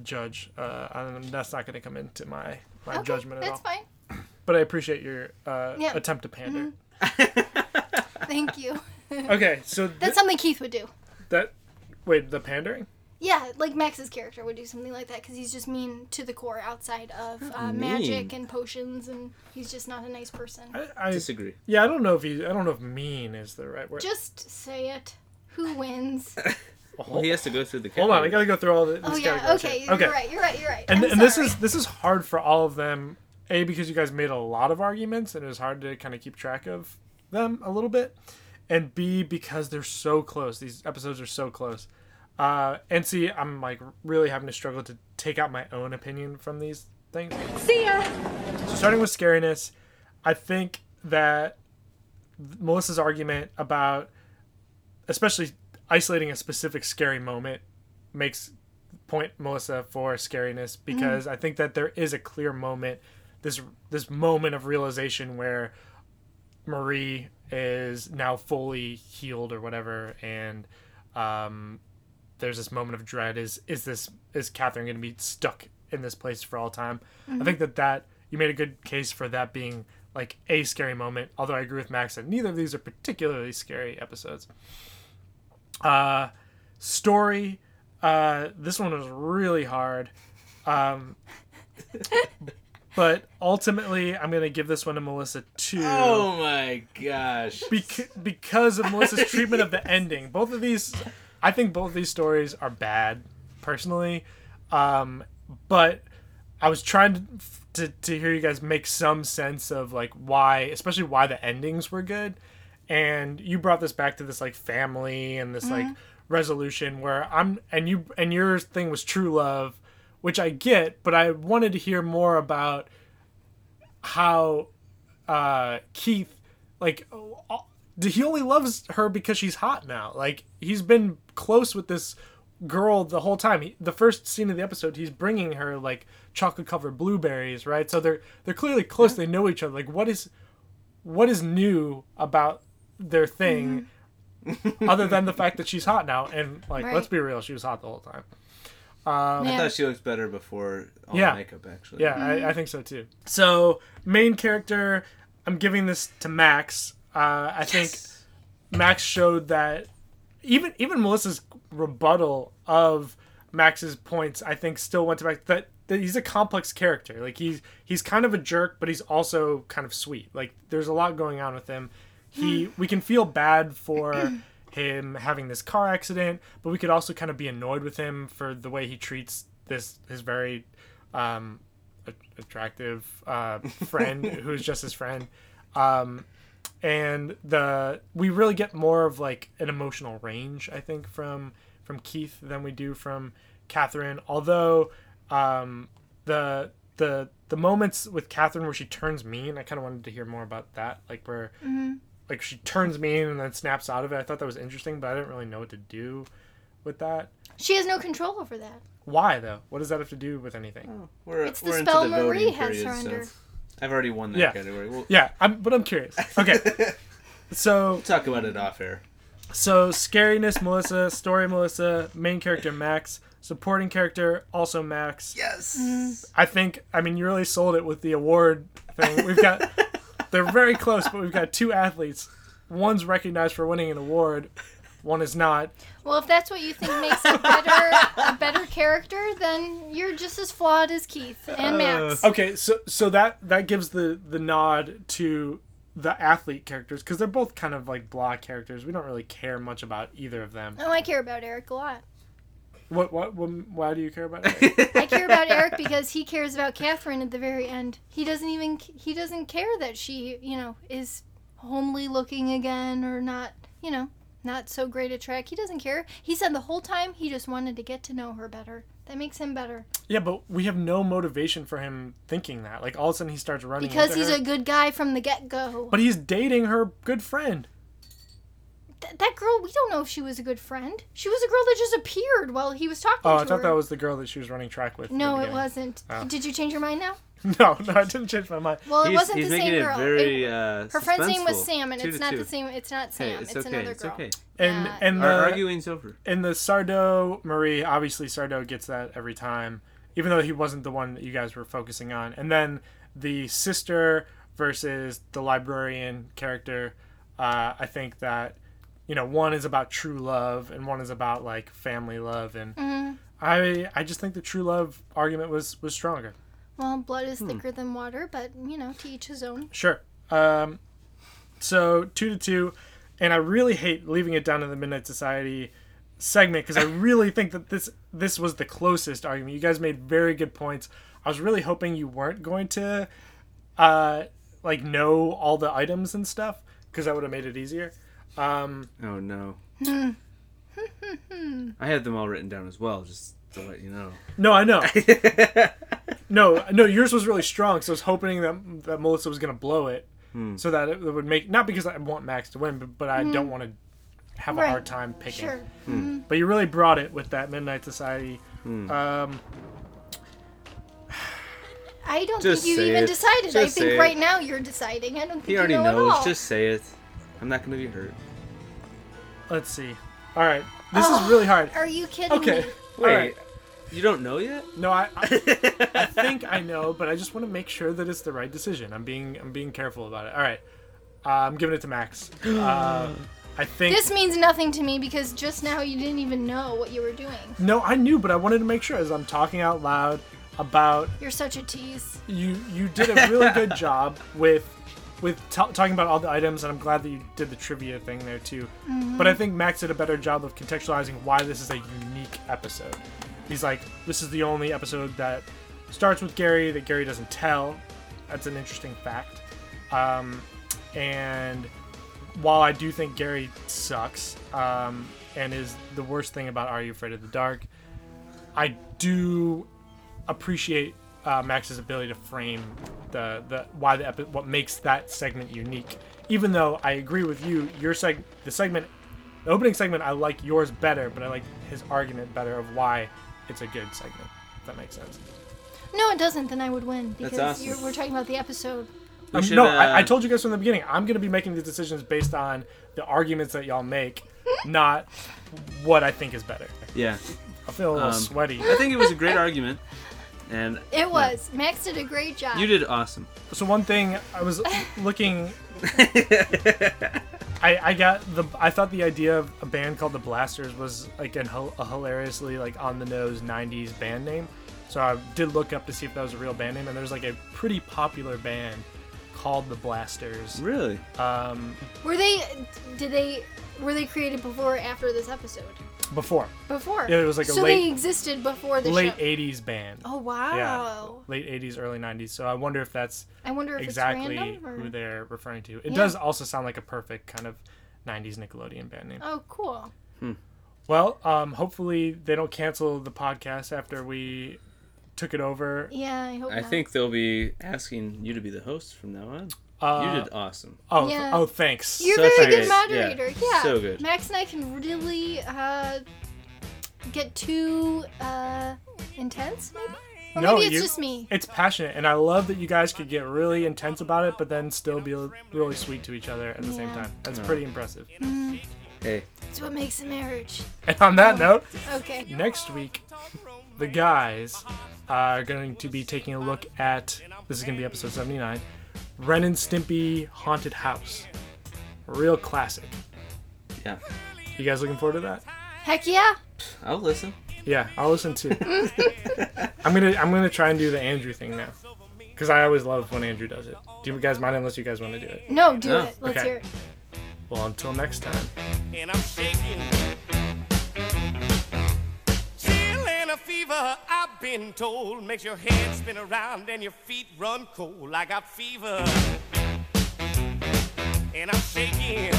judge, uh, and that's not going to come into my my Okay, judgment at that's all. fine. But I appreciate your uh, Yeah. attempt to pander. Thank you. Okay, so that's something Keith would do. That wait, the pandering? Yeah, like Max's character would do something like that because he's just mean to the core outside of uh, magic and potions, and he's just not a nice person. I disagree. Yeah, I don't know if he. I don't know if mean is the right word. Just say it. Who wins? Well, he has to go through the. Hold on, I gotta go through all the. oh yeah, categories okay, here. you're right. You're right. You're right. And, I'm and this is this is hard for all of them. A because you guys made a lot of arguments and it was hard to kind of keep track of them a little bit. And B because they're so close. These episodes are so close. Uh, and C I'm like really having to struggle to take out my own opinion from these things. See ya. So starting with scariness, I think that Melissa's argument about especially isolating a specific scary moment makes point Melissa for scariness because I think that there is a clear moment this this moment of realization where Marie is now fully healed or whatever and um there's this moment of dread is is this is Catherine going to be stuck in this place for all time? I Mhm. think that that you made a good case for that being like a scary moment although I agree with Max that neither of these are particularly scary episodes. Uh story uh this one was really hard. Um but ultimately i'm gonna give this one to melissa too. Oh my gosh. Bec- because of melissa's treatment of the ending. Both of these i think both of these stories are bad personally. Um but i was trying to to, to hear you guys make some sense of like why especially why the endings were good. And you brought this back to this like family and this like Mhm. resolution where i'm and you and your thing was true love which i get but i wanted to hear more about how uh keith like he only loves her because she's hot now? Like he's been close with this girl the whole time. He, the first scene of the episode he's bringing her like chocolate covered blueberries right? So they're they're clearly close. They know each other. Like what is what is new about their thing other than the fact that she's hot now? And like Right. let's be real she was hot the whole time um, I thought she looked better before all yeah. the makeup, actually. Yeah, I, I think so too. So main character, I'm giving this to Max. Uh, I think Max showed that even even Melissa's rebuttal of Max's points, I think, still went to back that, that he's a complex character. Like he's he's kind of a jerk, but he's also kind of sweet. Like there's a lot going on with him. He we can feel bad for him having this car accident, but we could also kind of be annoyed with him for the way he treats this his very um, a- attractive uh, friend who's just his friend. Um, and the we really get more of like an emotional range, I think, from from Keith than we do from Catherine. Although um, the the the moments with Catherine where she turns mean, I kind of wanted to hear more about that, like where Mhm. Like she turns mean and then snaps out of it. I thought that was interesting, but I didn't really know what to do with that. She has no control over that. Why though? What does that have to do with anything? Oh, we're, It's the we're spell into the Marie voting has period, her so. I've already won that yeah, category. We'll, yeah. I'm, but I'm curious. Okay, so we'll talk about it off air. So scariness, Melissa. Story, Melissa. Main character, Max. Supporting character, also Max. Yes. Mm-hmm. I think. I mean, you really sold it with the award thing. We've got. they're very close, but we've got two athletes one's recognized for winning an award, one is not. Well, if that's what you think makes a better a better character, then you're just as flawed as Keith and uh, Max. Okay, so so that that gives the the nod to the athlete characters because they're both kind of like blah characters. We don't really care much about either of them. Oh, I care about Eric a lot. What what, what why do you care about it? I care about Eric because he cares about Catherine at the very end. He doesn't even he doesn't care that she, you know, is homely looking again or not, you know, not so great a track. He doesn't care. He said the whole time he just wanted to get to know her better. That makes him better. yeah, but we have no motivation for him thinking that. Like all of a sudden he starts running Because into he's her. a good guy from the get go. But he's dating her good friend. Th- that girl, we don't know if she was a good friend. She was a girl that just appeared while he was talking Oh, to I thought her. that was the girl that she was running track with. No, it wasn't. Oh. Did you change your mind now? No, no, I didn't change my mind. Well, it He's- wasn't he's the same making it girl. very, It- uh, her friend's name was. Sam, and Two it's not two. the same. It's not Hey, Sam. it's it's okay, another it's girl. okay. And Yeah. and the Our arguing's over. In the Sardo Marie, obviously Sardo gets that every time, even though he wasn't the one that you guys were focusing on. And then the sister versus the librarian character, uh, I think that you know one is about true love and one is about like family love, and Mhm. I I just think the true love argument was was stronger. Well, blood is Hmm. thicker than water, but you know, to each his own. Sure. Um, so two to two, and I really hate leaving it down to the Midnight Society segment because I really think that this this was the closest argument. You guys made very good points. I was really hoping you weren't going to, uh, like know all the items and stuff because that would have made it easier. Um, Oh no. Hmm. I had them all written down as well, just to let you know. No, I know. no, no, yours was really strong, so I was hoping that that Melissa was gonna blow it, Hmm. so that it would make not because I want Max to win, but, but I Mhm. don't want to have a hard time picking. Sure. Hmm. Mhm. But you really brought it with that Midnight Society. Um, I don't Just think you even it. decided. I Just say think it. right now you're deciding. I don't think He you already know at knows. all. Just say it. I'm not going to be hurt. let's see. All right, this Oh, is really hard. Are you kidding Okay. me? All Wait, right. you don't know yet? No, I, I, I think I know, but I just want to make sure that it's the right decision. I'm being I'm being careful about it. All right, uh, I'm giving it to Max. Uh, I think This means nothing to me because just now you didn't even know what you were doing. No, I knew, but I wanted to make sure as I'm talking out loud about You're such a tease. you. You did a really good job with with t- talking about all the items, and I'm glad that you did the trivia thing there too. Mhm. But I think Max did a better job of contextualizing why this is a unique episode. He's like, this is the only episode that starts with Gary that Gary doesn't tell. That's an interesting fact. Um, and while I do think Gary sucks um, and is the worst thing about Are You Afraid of the Dark, I do appreciate uh, Max's ability to frame the the why the epi- what makes that segment unique. Even though I agree with you, your seg the segment, the opening segment, I like yours better, but I like his argument better of why it's a good segment. If that makes sense. No, it doesn't. Then I would win That's because awesome. you're, we're talking about the episode. Um, should, no, uh, I, I told you guys from the beginning. I'm going to be making the decisions based on the arguments that y'all make, not what I think is better. Yeah. I feel a little Um, sweaty. I think it was a great argument. And It was. Max did a great job. you did awesome. So one thing I was looking, I I got the I thought the idea of a band called the Blasters was like an, a hilariously like on the nose '90s band name. So I did look up to see if that was a real band name, and there's like a pretty popular band called the Blasters. Really? Um, Were they? Did they? Were they created before or after this episode? Before. Before. Yeah, it was like a so late they existed before the late show. '80s band. Oh wow. Yeah, late '80s, early '90s. So I wonder if that's I wonder if it's exactly random, or- who they're referring to. It Yeah. does also sound like a perfect kind of '90s Nickelodeon band name. Oh, cool. Well, um, hopefully they don't cancel the podcast after we took it over. Yeah, I hope I not. think they'll be asking you to be the host from now on. Uh, you did awesome. Oh, Yeah. oh, thanks. You're a Such very a good great- moderator. yeah, Yeah. so good. Max and I can really uh, get too uh, intense, maybe. Or maybe it's you- just me. It's passionate, and I love that you guys could get really intense about it, but then still be really sweet to each other at the same time. That's Yeah. pretty impressive. Mm, Hey. it's what makes a marriage. And on that note, Okay. next week, the guys are going to be taking a look at this is going to be episode 79 Ren and Stimpy Haunted House. real classic. Yeah. You guys looking forward to that? Heck yeah. I'll listen. Yeah, I'll listen too. I'm gonna I'm gonna try and do the Andrew thing now, because I always love when Andrew does it. Do you guys mind unless you guys want to do it? No, do No? it. Let's Okay. hear it. Well, until next time. and I'm shaking. And a fever, I've been told, makes your head spin around and your feet run cold. I got fever, and I'm shaking.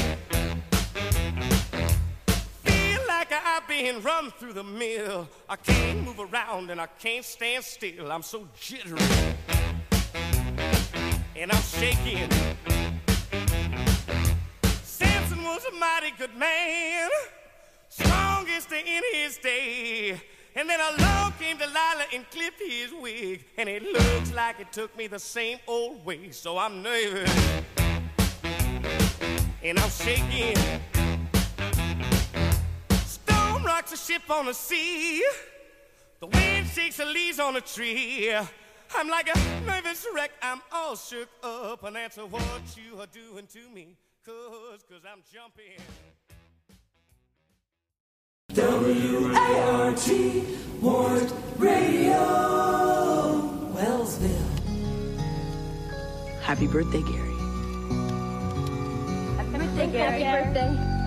Feel like I've been run through the mill. I can't move around and I can't stand still. I'm so jittery, and I'm shaking. Samson was a mighty good man, strongest in his day. And then along came Delilah and clipped his wig. And it looks like it took me the same old way. So I'm nervous. And I'm shaking. Storm rocks a ship on the sea. The wind shakes the leaves on a tree. I'm like a nervous wreck. I'm all shook up. And that's what you are doing to me. Cause, cause I'm jumping. W-A-R-T, Ward Radio, Wellsville. Happy birthday, Gary. Happy birthday, Gary. Happy birthday.